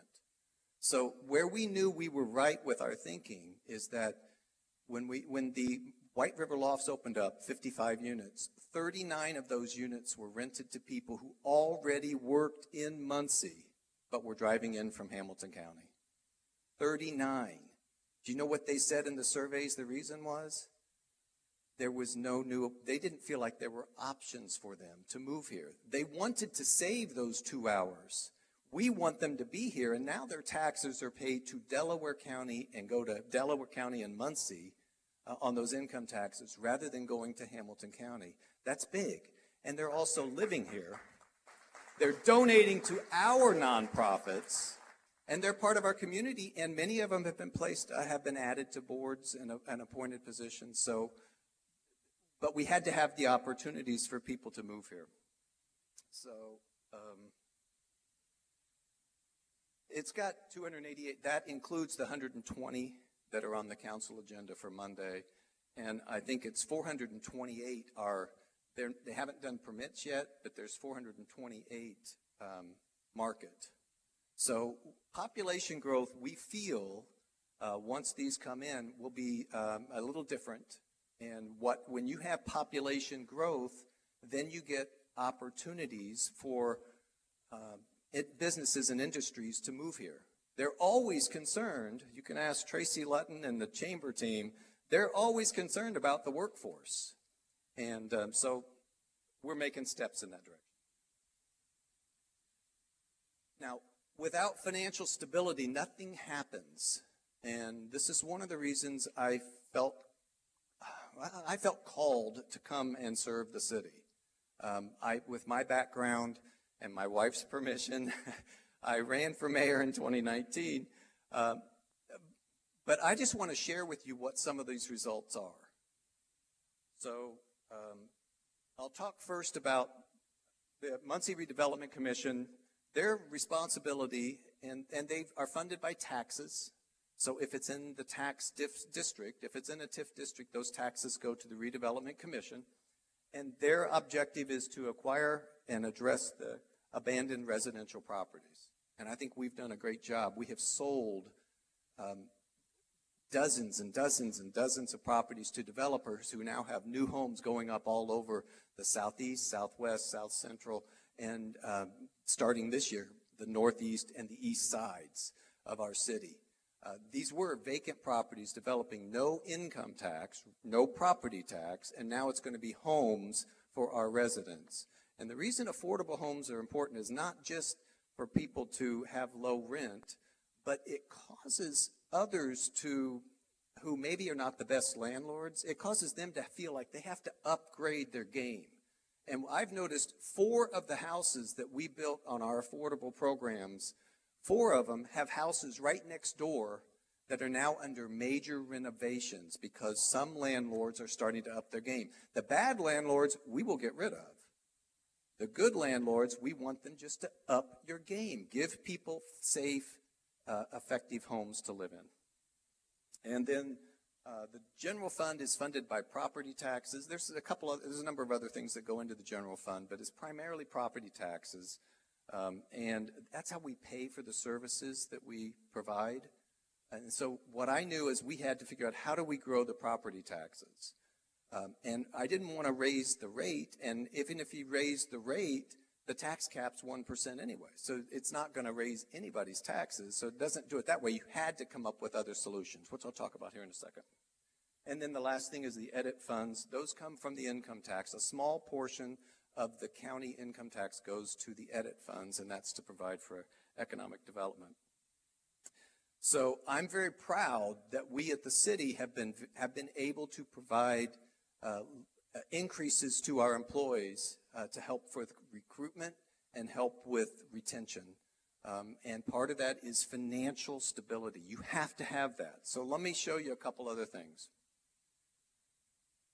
So where we knew we were right with our thinking is that when we when the White River Lofts opened up 55 units, 39 of those units were rented to people who already worked in Muncie but were driving in from Hamilton County. 39. Do you know what they said in the surveys the reason was? There was no new, they didn't feel like there were options for them to move here. They wanted to save those two hours. We want them to be here, and now their taxes are paid to Delaware County and go to Delaware County and Muncie uh, on those income taxes rather than going to Hamilton County. That's big. And they're also living here. They're donating to our nonprofits, and they're part of our community. And many of them have been placed, uh, have been added to boards and, uh, and appointed positions. So, but we had to have the opportunities for people to move here. So, um, it's got 288. That includes the 120 that are on the council agenda for Monday. And I think it's 428 are, they haven't done permits yet, but there's 428 um, market. So population growth, we feel, uh, once these come in, will be um, a little different. And what when you have population growth, then you get opportunities for uh, it, businesses and industries to move here. They're always concerned. You can ask Tracy Lutton and the chamber team. They're always concerned about the workforce. And um, so we're making steps in that direction. Now, without financial stability, nothing happens. And this is one of the reasons I felt I felt called to come and serve the city. Um, I, with my background and my wife's permission, I ran for mayor in 2019. Uh, but I just want to share with you what some of these results are. So um, I'll talk first about the Muncie Redevelopment Commission, their responsibility, and, and they are funded by taxes. So if it's in the tax district, if it's in a TIF district, those taxes go to the Redevelopment Commission. And their objective is to acquire and address the abandoned residential properties. And I think we've done a great job. We have sold um, dozens and dozens and dozens of properties to developers who now have new homes going up all over the southeast, southwest, south central, and um, starting this year, the northeast and the east sides of our city. Uh, these were vacant properties developing no income tax, no property tax, and now it's going to be homes for our residents. And the reason affordable homes are important is not just for people to have low rent, but it causes others to who maybe are not the best landlords, it causes them to feel like they have to upgrade their game. And I've noticed four of the houses that we built on our affordable programs, four of them have houses right next door that are now under major renovations because some landlords are starting to up their game. The bad landlords, we will get rid of. The good landlords, we want them just to up your game. Give people safe, uh, effective homes to live in. And then uh, the general fund is funded by property taxes. There's a couple of, there's a number of other things that go into the general fund, but it's primarily property taxes. Um, and that's how we pay for the services that we provide. And so what I knew is we had to figure out how do we grow the property taxes. Um, and I didn't want to raise the rate. And even if you raise the rate, the tax cap's 1% anyway. So it's not going to raise anybody's taxes. So it doesn't do it that way. You had to come up with other solutions, which I'll talk about here in a second. And then the last thing is the edit funds. Those come from the income tax. A small portion of the county income tax goes to the edit funds, and that's to provide for economic development. So I'm very proud that we at the city have been, have been able to provide uh, increases to our employees uh, to help with recruitment and help with retention. Um, and part of that is financial stability. You have to have that. So let me show you a couple other things.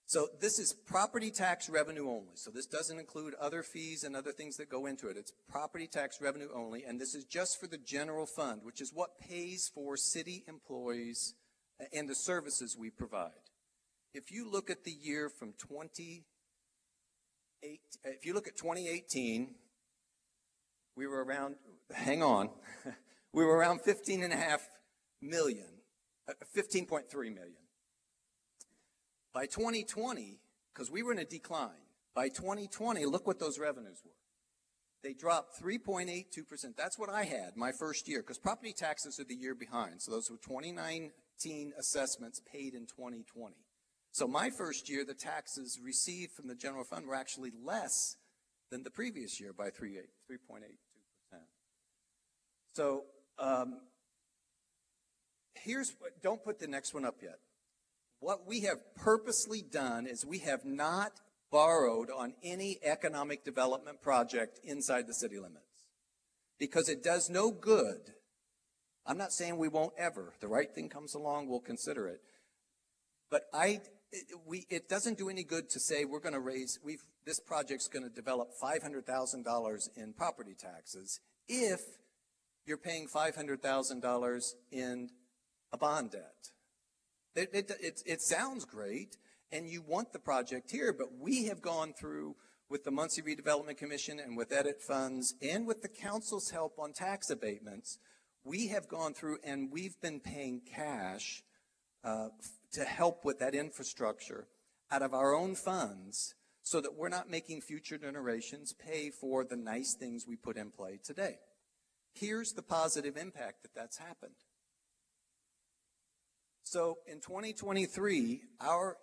So this is property tax revenue only. So this doesn't include other fees and other things that go into it. It's property tax revenue only. And this is just for the general fund, which is what pays for city employees and the services we provide. If you look at the year from 28, if you look at 2018, we were around, hang on, we were around 15 and a half million, uh, 15.3 million. By 2020, because we were in a decline, by 2020, look what those revenues were. They dropped 3.82%. That's what I had my first year, because property taxes are the year behind. So those were 2019 assessments paid in 2020. So my first year, the taxes received from the general fund were actually less than the previous year by 3.82%. So um, here's what, don't put the next one up yet. What we have purposely done is we have not borrowed on any economic development project inside the city limits because it does no good. I'm not saying we won't ever. The right thing comes along, we'll consider it. But I, it, we, it doesn't do any good to say we're going to raise, we've, this project's going to develop $500,000 in property taxes if you're paying $500,000 in a bond debt. It, it, it, it sounds great, and you want the project here, but we have gone through with the Muncie Redevelopment Commission and with edit funds and with the council's help on tax abatements, we have gone through and we've been paying cash uh, to help with that infrastructure out of our own funds so that we're not making future generations pay for the nice things we put in play today. Here's the positive impact that that's happened. So in 2023, our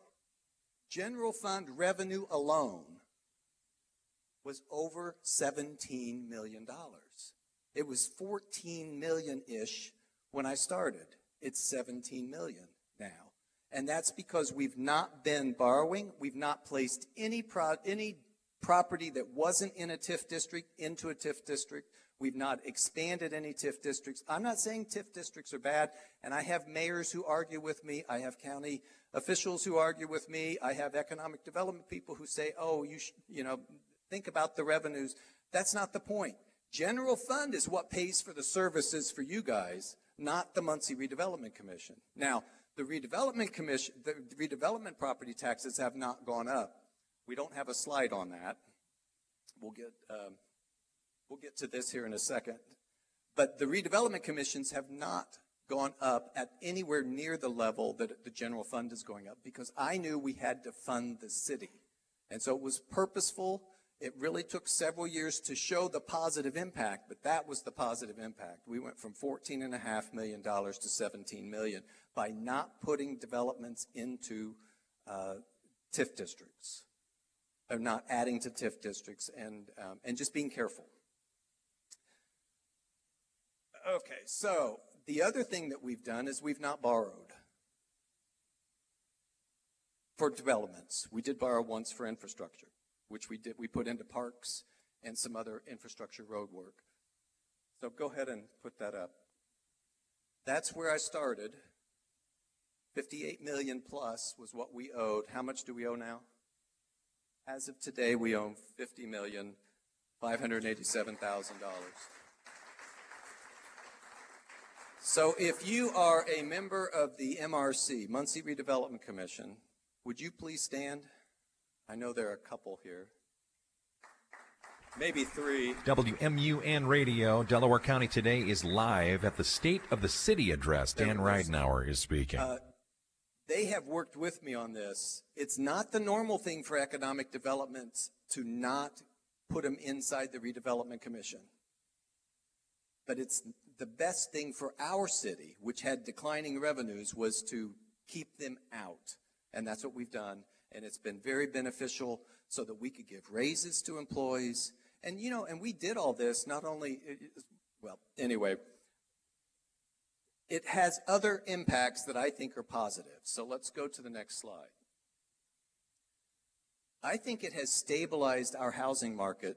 general fund revenue alone was over $17 million. It was 14 million ish when I started. It's 17 million now. And that's because we've not been borrowing. We've not placed any, pro- any property that wasn't in a TIF district into a TIF district. We've not expanded any TIF districts. I'm not saying TIF districts are bad, and I have mayors who argue with me. I have county officials who argue with me. I have economic development people who say, oh, you, sh- you know, think about the revenues. That's not the point. General fund is what pays for the services for you guys, not the Muncie Redevelopment Commission. Now, the redevelopment commission, the redevelopment property taxes have not gone up. We don't have a slide on that. We'll get um, We'll get to this here in a second. But the redevelopment commissions have not gone up at anywhere near the level that the general fund is going up because I knew we had to fund the city. And so it was purposeful. It really took several years to show the positive impact, but that was the positive impact. We went from $14.5 million to 17 million by not putting developments into uh, TIF districts, or not adding to TIF districts, and, um, and just being careful. Okay, so the other thing that we've done is we've not borrowed for developments. We did borrow once for infrastructure, which we did we put into parks and some other infrastructure road work. So go ahead and put that up. That's where I started. 58 million plus was what we owed. How much do we owe now? As of today, we owe 50 million, $587,000. So if you are a member of the MRC, Muncie Redevelopment Commission, would you please stand? I know there are a couple here. Maybe three. WMUN Radio, Delaware County Today is live at the State of the City address. Dan Ridenour is speaking. Uh, they have worked with me on this. It's not the normal thing for economic development to not put them inside the redevelopment commission. But it's the best thing for our city, which had declining revenues, was to keep them out. And that's what we've done. And it's been very beneficial so that we could give raises to employees. And, you know, and we did all this not only, well, anyway, it has other impacts that I think are positive. So let's go to the next slide. I think it has stabilized our housing market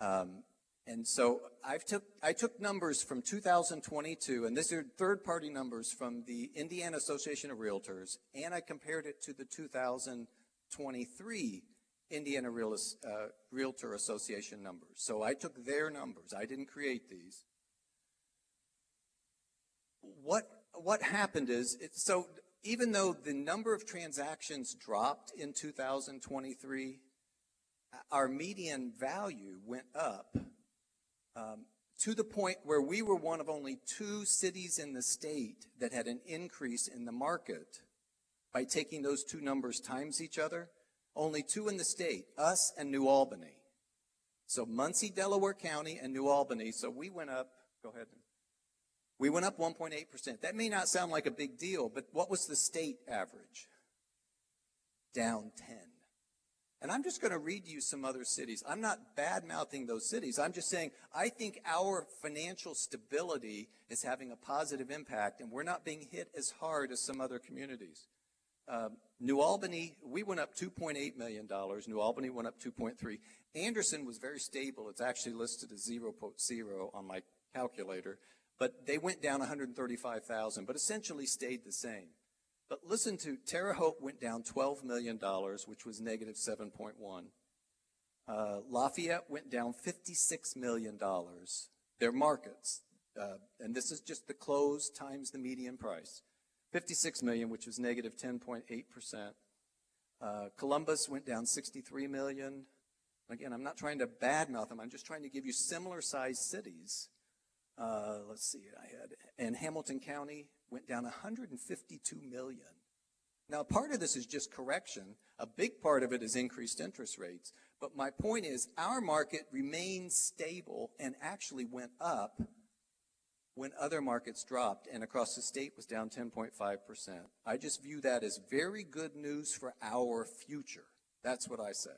um, And so I've took, I took numbers from 2022, and these are third-party numbers from the Indiana Association of Realtors, and I compared it to the 2023 Indiana uh, Realtor Association numbers. So I took their numbers. I didn't create these. What, what happened is, it, so even though the number of transactions dropped in 2023, our median value went up um, to the point where we were one of only two cities in the state that had an increase in the market by taking those two numbers times each other. Only two in the state, us and New Albany. So Muncie, Delaware County, and New Albany. So we went up, go ahead. We went up 1.8%. That may not sound like a big deal, but what was the state average? Down 10. And I'm just going to read you some other cities. I'm not bad mouthing those cities. I'm just saying I think our financial stability is having a positive impact, and we're not being hit as hard as some other communities. Um, New Albany, we went up $2.8 million. New Albany went up 2.3. Anderson was very stable. It's actually listed as 0.0 on my calculator, but they went down 135,000, but essentially stayed the same. But listen to Terre Haute went down $12 million, which was negative 7.1. Uh, Lafayette went down $56 million. Their markets, uh, and this is just the close times the median price, 56 million, which was negative 10.8 percent. Uh, Columbus went down 63 million. Again, I'm not trying to badmouth them. I'm just trying to give you similar sized cities. Uh, let's see, I had, and Hamilton County went down 152 million. Now, part of this is just correction. A big part of it is increased interest rates. But my point is, our market remained stable and actually went up when other markets dropped and across the state was down 10.5%. I just view that as very good news for our future. That's what I say.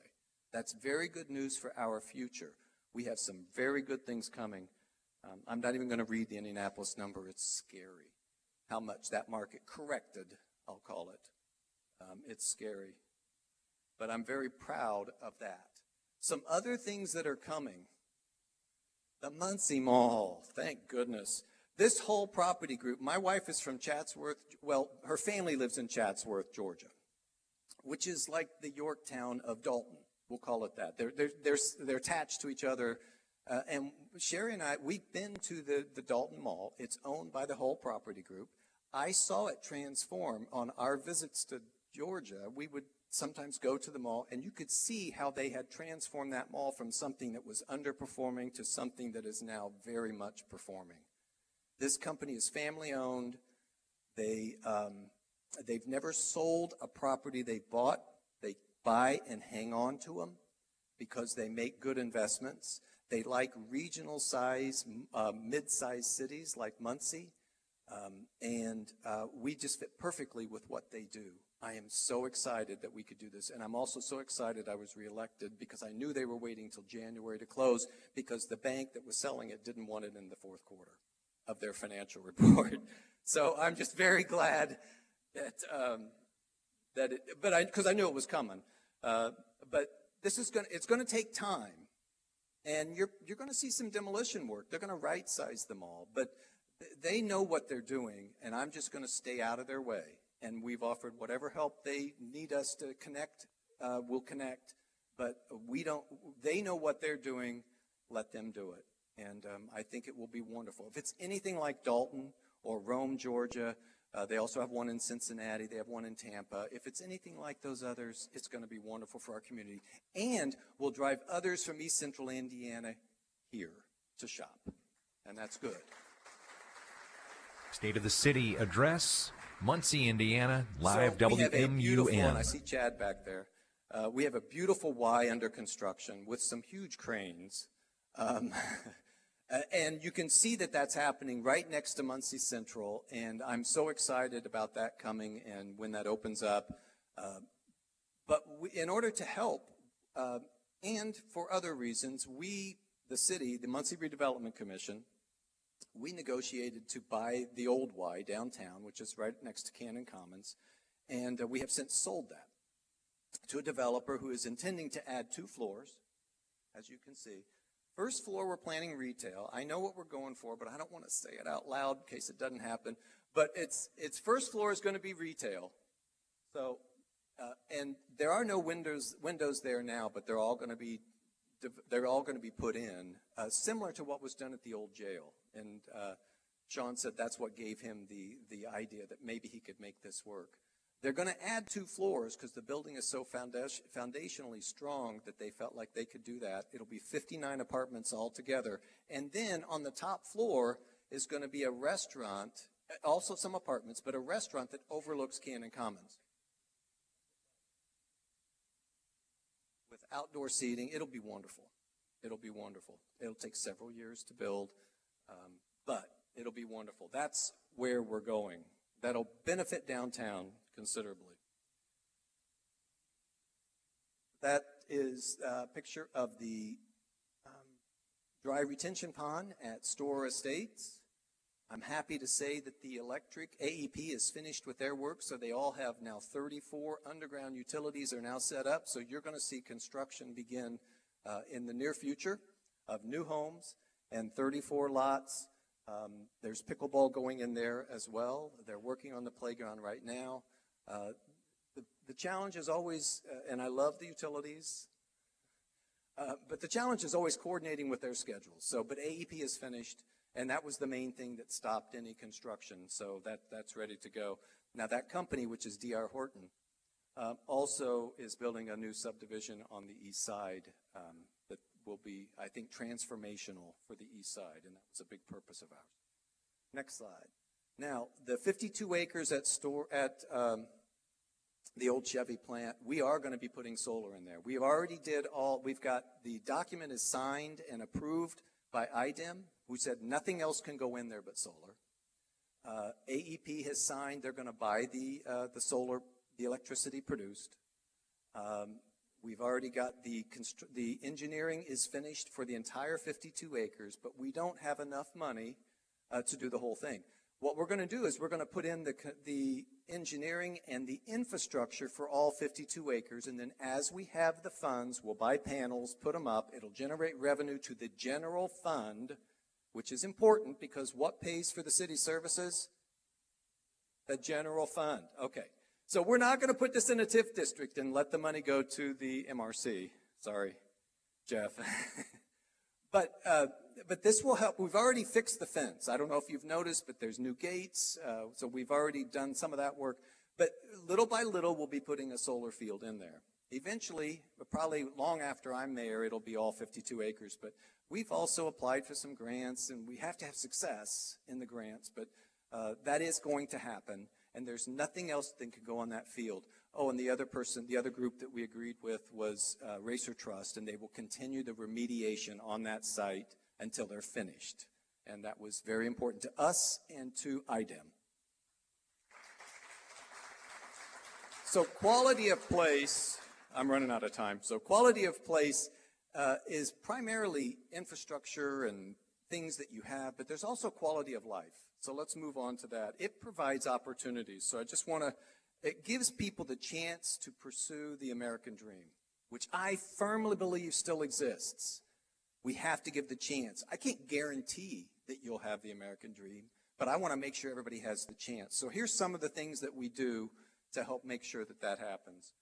That's very good news for our future. We have some very good things coming. Um, I'm not even going to read the Indianapolis number. It's scary how much that market corrected, I'll call it. Um, it's scary. But I'm very proud of that. Some other things that are coming. The Muncie Mall, thank goodness. This Hull Property Group, my wife is from Chatsworth, well, her family lives in Chatsworth, Georgia, which is like the Yorktown of Dalton. We'll call it that. They're, they're, they're, they're attached to each other. Uh, and Sherry and I, we've been to the, the Dalton Mall. It's owned by the Hull Property Group. I saw it transform on our visits to Georgia. We would sometimes go to the mall and you could see how they had transformed that mall from something that was underperforming to something that is now very much performing. This company is family owned. They, um, they've never sold a property they bought. They buy and hang on to them because they make good investments. They like regional size, uh, mid-sized cities like Muncie. Um, and uh, we just fit perfectly with what they do. I am so excited that we could do this. And I'm also so excited I was reelected because I knew they were waiting until January to close because the bank that was selling it didn't want it in the fourth quarter of their financial report. so I'm just very glad that, um, that it, but I, because I knew it was coming. Uh, but this is going to, it's going to take time. And you're, you're going to see some demolition work. They're going to right size them all. But they know what they're doing, and I'm just going to stay out of their way. And we've offered whatever help they need us to connect, uh, we'll connect. But we don't, they know what they're doing, let them do it. And um, I think it will be wonderful. If it's anything like Dalton or Rome, Georgia, uh, they also have one in Cincinnati. They have one in Tampa. If it's anything like those others, it's going to be wonderful for our community. And we'll drive others from East Central Indiana here to shop. And that's good. State of the City address, Muncie, Indiana, live so we have a beautiful, and I see Chad back there. Uh, we have a beautiful Y under construction with some huge cranes. Um, and you can see that that's happening right next to Muncie Central. And I'm so excited about that coming and when that opens up. Uh, but we, in order to help, uh, and for other reasons, we, the city, the Muncie Redevelopment Commission, we negotiated to buy the old Y downtown, which is right next to Canan Commons, and uh, we have since sold that to a developer who is intending to add two floors, as you can see. First floor, we're planning retail. I know what we're going for, but I don't want to say it out loud in case it doesn't happen. But it's, it's first floor is going to be retail. So, uh, and there are no windows, windows there now, but they're all going to be, they're all going to be put in, uh, similar to what was done at the old jail. And, uh, Sean said that's what gave him the, the idea that maybe he could make this work. They're going to add two floors because the building is so foundation, foundationally strong that they felt like they could do that. It'll be 59 apartments altogether. And then on the top floor is going to be a restaurant, also some apartments, but a restaurant that overlooks Canan Commons. With outdoor seating, it'll be wonderful. It'll be wonderful. It'll take several years to build, um, but it'll be wonderful. That's where we're going. That'll benefit downtown considerably. That is a picture of the um, dry retention pond at Store Estates. I'm happy to say that the electric AEP is finished with their work, so they all have now 34 underground utilities are now set up. So you're going to see construction begin uh, in the near future of new homes and 34 lots um, there's pickleball going in there as well. They're working on the playground right now. Uh, the, the challenge is always, uh, and I love the utilities, uh, but the challenge is always coordinating with their schedules. So, but AEP is finished, and that was the main thing that stopped any construction. So that that's ready to go. Now that company, which is D.R. Horton, uh, also is building a new subdivision on the east side um, will be, I think, transformational for the east side, and that was a big purpose of ours. Next slide. Now, the 52 acres at store at um, the old Chevy plant, we are going to be putting solar in there. We've already did all. We've got the document is signed and approved by IDEM, who said nothing else can go in there but solar. Uh, AEP has signed; they're going to buy the uh, the solar, the electricity produced. Um, We've already got the, the engineering is finished for the entire 52 acres, but we don't have enough money uh, to do the whole thing. What we're going to do is we're going to put in the, the engineering and the infrastructure for all 52 acres, and then as we have the funds, we'll buy panels, put them up. It'll generate revenue to the general fund, which is important because what pays for the city services? The general fund. Okay. So we're not going to put this in a TIF district and let the money go to the MRC. Sorry, Jeff. but uh, but this will help. We've already fixed the fence. I don't know if you've noticed, but there's new gates. Uh, so we've already done some of that work. But little by little, we'll be putting a solar field in there. Eventually, probably long after I'm mayor, it'll be all 52 acres. But we've also applied for some grants, and we have to have success in the grants. But uh, that is going to happen and there's nothing else that can go on that field. Oh, and the other person, the other group that we agreed with was uh, Racer Trust, and they will continue the remediation on that site until they're finished. And that was very important to us and to IDEM. So, quality of place, I'm running out of time. So, quality of place uh, is primarily infrastructure and things that you have, but there's also quality of life. So let's move on to that. It provides opportunities. So I just want to, it gives people the chance to pursue the American dream, which I firmly believe still exists. We have to give the chance. I can't guarantee that you'll have the American dream, but I want to make sure everybody has the chance. So here's some of the things that we do to help make sure that that happens.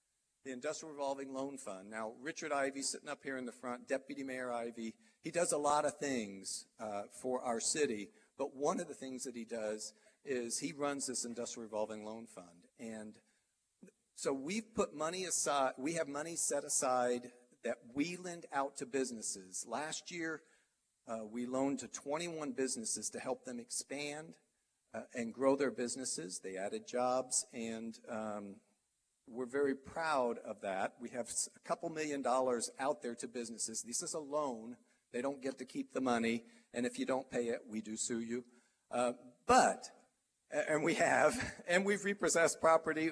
The Industrial Revolving Loan Fund. Now, Richard Ivy, sitting up here in the front, Deputy Mayor Ivy, he does a lot of things uh, for our city. But one of the things that he does is he runs this industrial revolving loan fund. And so we've put money aside, we have money set aside that we lend out to businesses. Last year, uh, we loaned to 21 businesses to help them expand uh, and grow their businesses. They added jobs, and um, we're very proud of that. We have a couple million dollars out there to businesses. This is a loan. They don't get to keep the money and if you don't pay it, we do sue you. Uh, but, and we have, and we've repossessed property.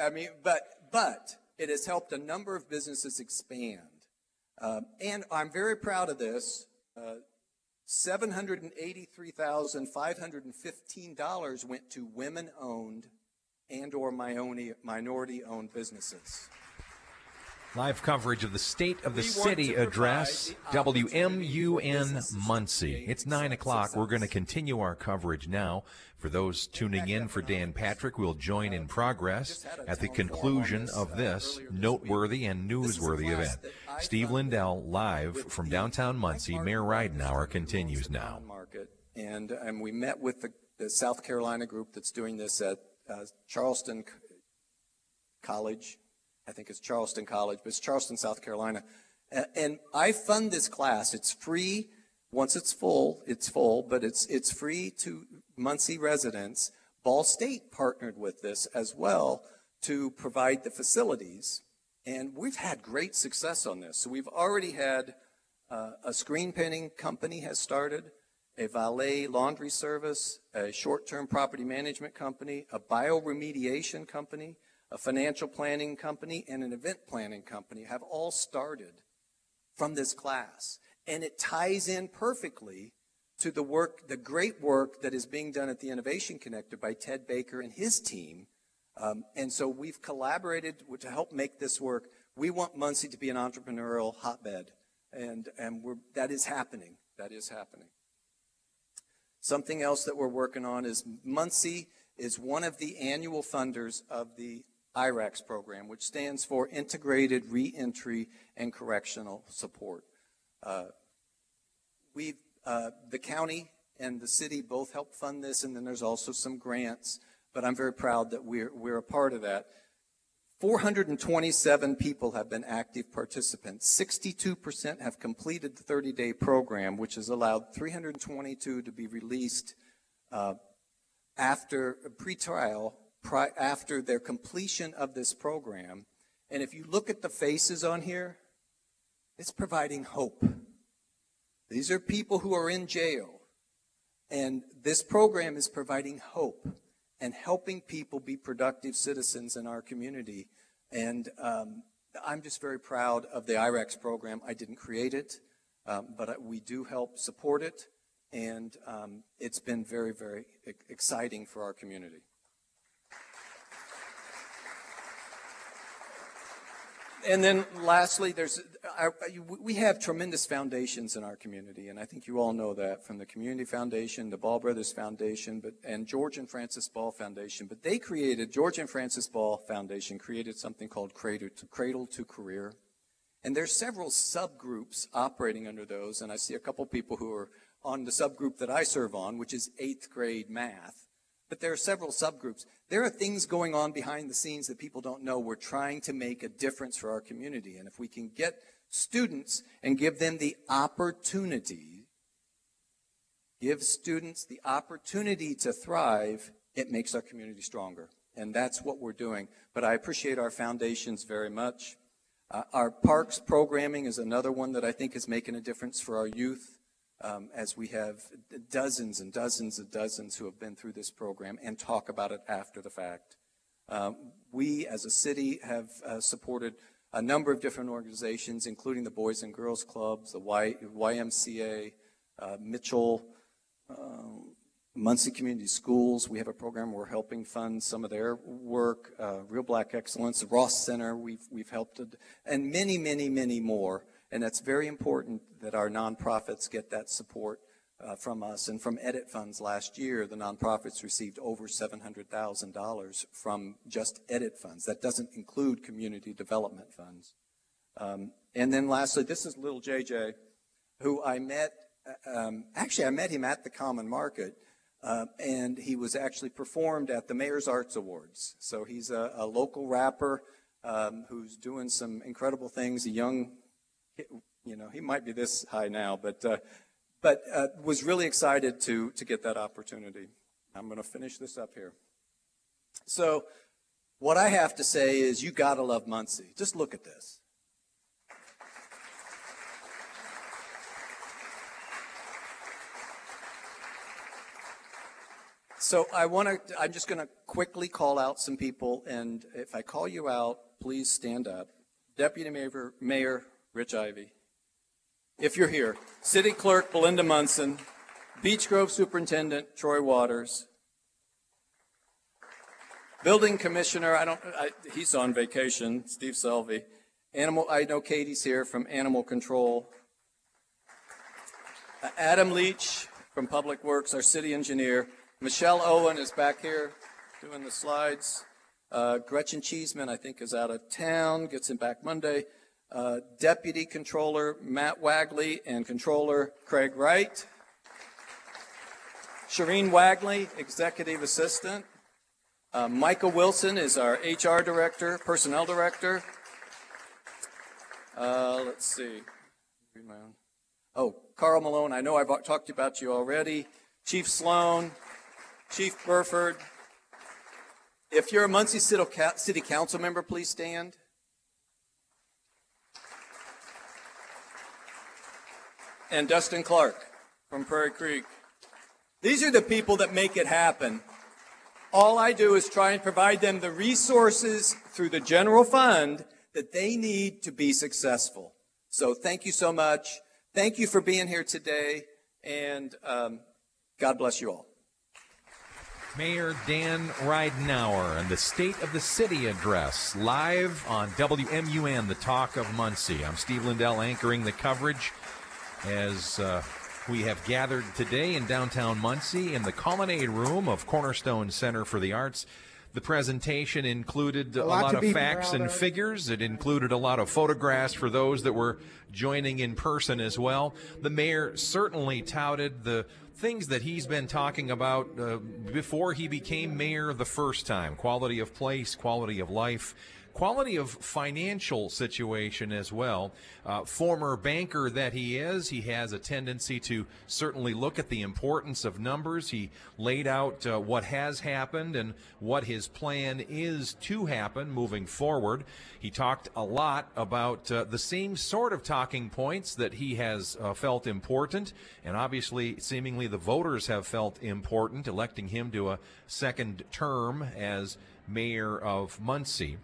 I mean, but, but it has helped a number of businesses expand. Uh, and I'm very proud of this. Uh, $783,515 went to women-owned and or minority-owned businesses. Live coverage of the State of the We City address, the WMUN Muncie. It's 9 o'clock. We're going to continue our coverage now. For those tuning in for Dan Patrick, we'll join in progress at the conclusion of this noteworthy and newsworthy event. Steve Lindell, live from downtown Muncie. Mayor Ridenour continues now. And, and we met with the, the South Carolina group that's doing this at uh, Charleston College. I think it's Charleston College, but it's Charleston, South Carolina. And I fund this class. It's free. Once it's full, it's full, but it's, it's free to Muncie residents. Ball State partnered with this as well to provide the facilities. And we've had great success on this. So we've already had uh, a screen painting company has started, a valet laundry service, a short-term property management company, a bioremediation company, a financial planning company, and an event planning company have all started from this class. And it ties in perfectly to the work, the great work that is being done at the Innovation Connector by Ted Baker and his team. Um, and so we've collaborated to help make this work. We want Muncie to be an entrepreneurial hotbed, and, and that is happening. That is happening. Something else that we're working on is Muncie is one of the annual funders of the IRAX program, which stands for Integrated Reentry and Correctional Support. Uh, we, uh, the county and the city both help fund this, and then there's also some grants. But I'm very proud that we're we're a part of that. 427 people have been active participants. 62% have completed the 30-day program, which has allowed 322 to be released uh, after a pretrial, pri- after their completion of this program. And if you look at the faces on here, it's providing hope. These are people who are in jail. And this program is providing hope and helping people be productive citizens in our community. And um, I'm just very proud of the IREX program. I didn't create it, um, but we do help support it. And um, it's been very, very exciting for our community. And then lastly, there's, I, we have tremendous foundations in our community, and I think you all know that from the Community Foundation, the Ball Brothers Foundation, but, and George and Frances Ball Foundation. But they created, George and Frances Ball Foundation created something called Cradle to, Cradle to Career. And there's several subgroups operating under those, and I see a couple people who are on the subgroup that I serve on, which is eighth grade math. But there are several subgroups. There are things going on behind the scenes that people don't know. We're trying to make a difference for our community. And if we can get students and give them the opportunity, give students the opportunity to thrive, it makes our community stronger. And that's what we're doing. But I appreciate our foundations very much. Uh, our parks programming is another one that I think is making a difference for our youth um, as we have dozens and dozens and dozens who have been through this program and talk about it after the fact. Um, we, as a city, have uh, supported a number of different organizations, including the Boys and Girls Clubs, the y- YMCA, uh, Mitchell, um, Muncie Community Schools. We have a program we're helping fund some of their work. Uh, Real Black Excellence, the Ross Center, we've, we've helped, and many, many, many more. And that's very important that our nonprofits get that support uh, from us. And from EDIT funds last year, the nonprofits received over $700,000 from just EDIT funds. That doesn't include community development funds. Um, and then lastly, this is little JJ, who I met, uh, um, actually, I met him at the Common Market. Uh, and he was actually performed at the Mayor's Arts Awards. So he's a, a local rapper um, who's doing some incredible things. A young you know, he might be this high now, but, uh, but uh, was really excited to, to get that opportunity. I'm going to finish this up here. So, what I have to say is, you got to love Muncie. Just look at this. So I want to, I'm just going to quickly call out some people, and if I call you out, please stand up. Deputy Mayor, Mayor Rich Ivy. If you're here, City Clerk Belinda Munson, Beach Grove Superintendent Troy Waters, Building Commissioner, I don't, I, he's on vacation, Steve Selvey, Animal, I know Katie's here from Animal Control. Adam Leach from Public Works, our city engineer. Michelle Owen is back here doing the slides. Uh, Gretchen Cheeseman, I think, is out of town, gets him back Monday. Uh, Deputy Controller Matt Wagley and Controller Craig Wright. Shireen Wagley, Executive Assistant. Uh, Michael Wilson is our HR Director, Personnel Director. Uh, let's see. Oh, Carl Malone, I know I've talked about you already. Chief Sloan, Chief Burford. If you're a Muncie City Council member, please stand. And Dustin Clark from Prairie Creek. These are the people that make it happen. All I do is try and provide them the resources through the general fund that they need to be successful. So thank you so much. Thank you for being here today, and um, God bless you all. Mayor Dan Ridenour and the State of the City address live on WMUN, the talk of Muncie. I'm Steve Lindell anchoring the coverage as uh, we have gathered today in downtown Muncie in the Colonnade Room of Cornerstone Center for the Arts. The presentation included a, a lot, lot of facts and of. figures. It included a lot of photographs for those that were joining in person as well. The mayor certainly touted the things that he's been talking about uh, before he became mayor the first time quality of place, quality of life quality of financial situation as well. Uh, former banker that he is, he has a tendency to certainly look at the importance of numbers. He laid out uh, what has happened and what his plan is to happen moving forward. He talked a lot about uh, the same sort of talking points that he has uh, felt important, and obviously, seemingly, the voters have felt important, electing him to a second term as mayor of Muncie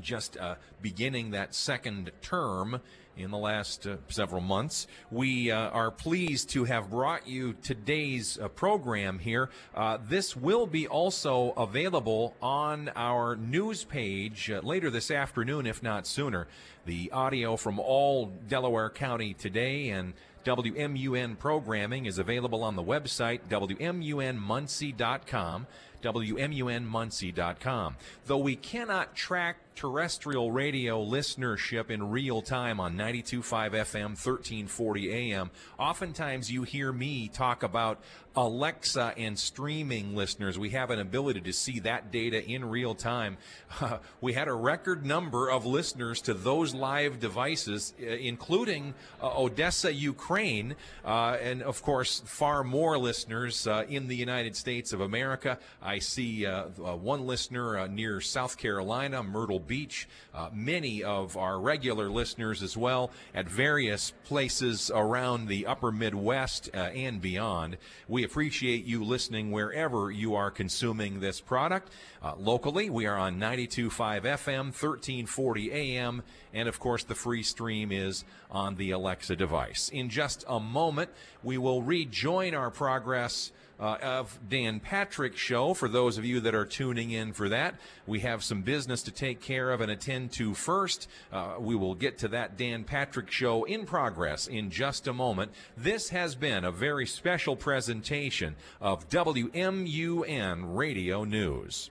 just uh, beginning that second term in the last uh, several months. We uh, are pleased to have brought you today's uh, program here. Uh, this will be also available on our news page uh, later this afternoon, if not sooner. The audio from all Delaware County today and WMUN programming is available on the website, WMUNmuncie.com. WMUNmuncie.com. Though we cannot track terrestrial radio listenership in real time on 92.5 FM, 1340 AM, oftentimes you hear me talk about Alexa and streaming listeners. We have an ability to see that data in real time. Uh, we had a record number of listeners to those live devices, uh, including uh, Odessa, Ukraine, uh, and of course, far more listeners uh, in the United States of America. I see uh, one listener near South Carolina, Myrtle Beach, many of our regular listeners as well at various places around the upper Midwest and beyond. We appreciate you listening wherever you are consuming this product. Uh, locally, we are on 92.5 FM, 1340 AM, and of course, the free stream is on the Alexa device. In just a moment, we will rejoin our progress uh, of Dan Patrick Show. For those of you that are tuning in for that, we have some business to take care of and attend to first. Uh, we will get to that Dan Patrick Show in progress in just a moment. This has been a very special presentation of WMUN Radio News.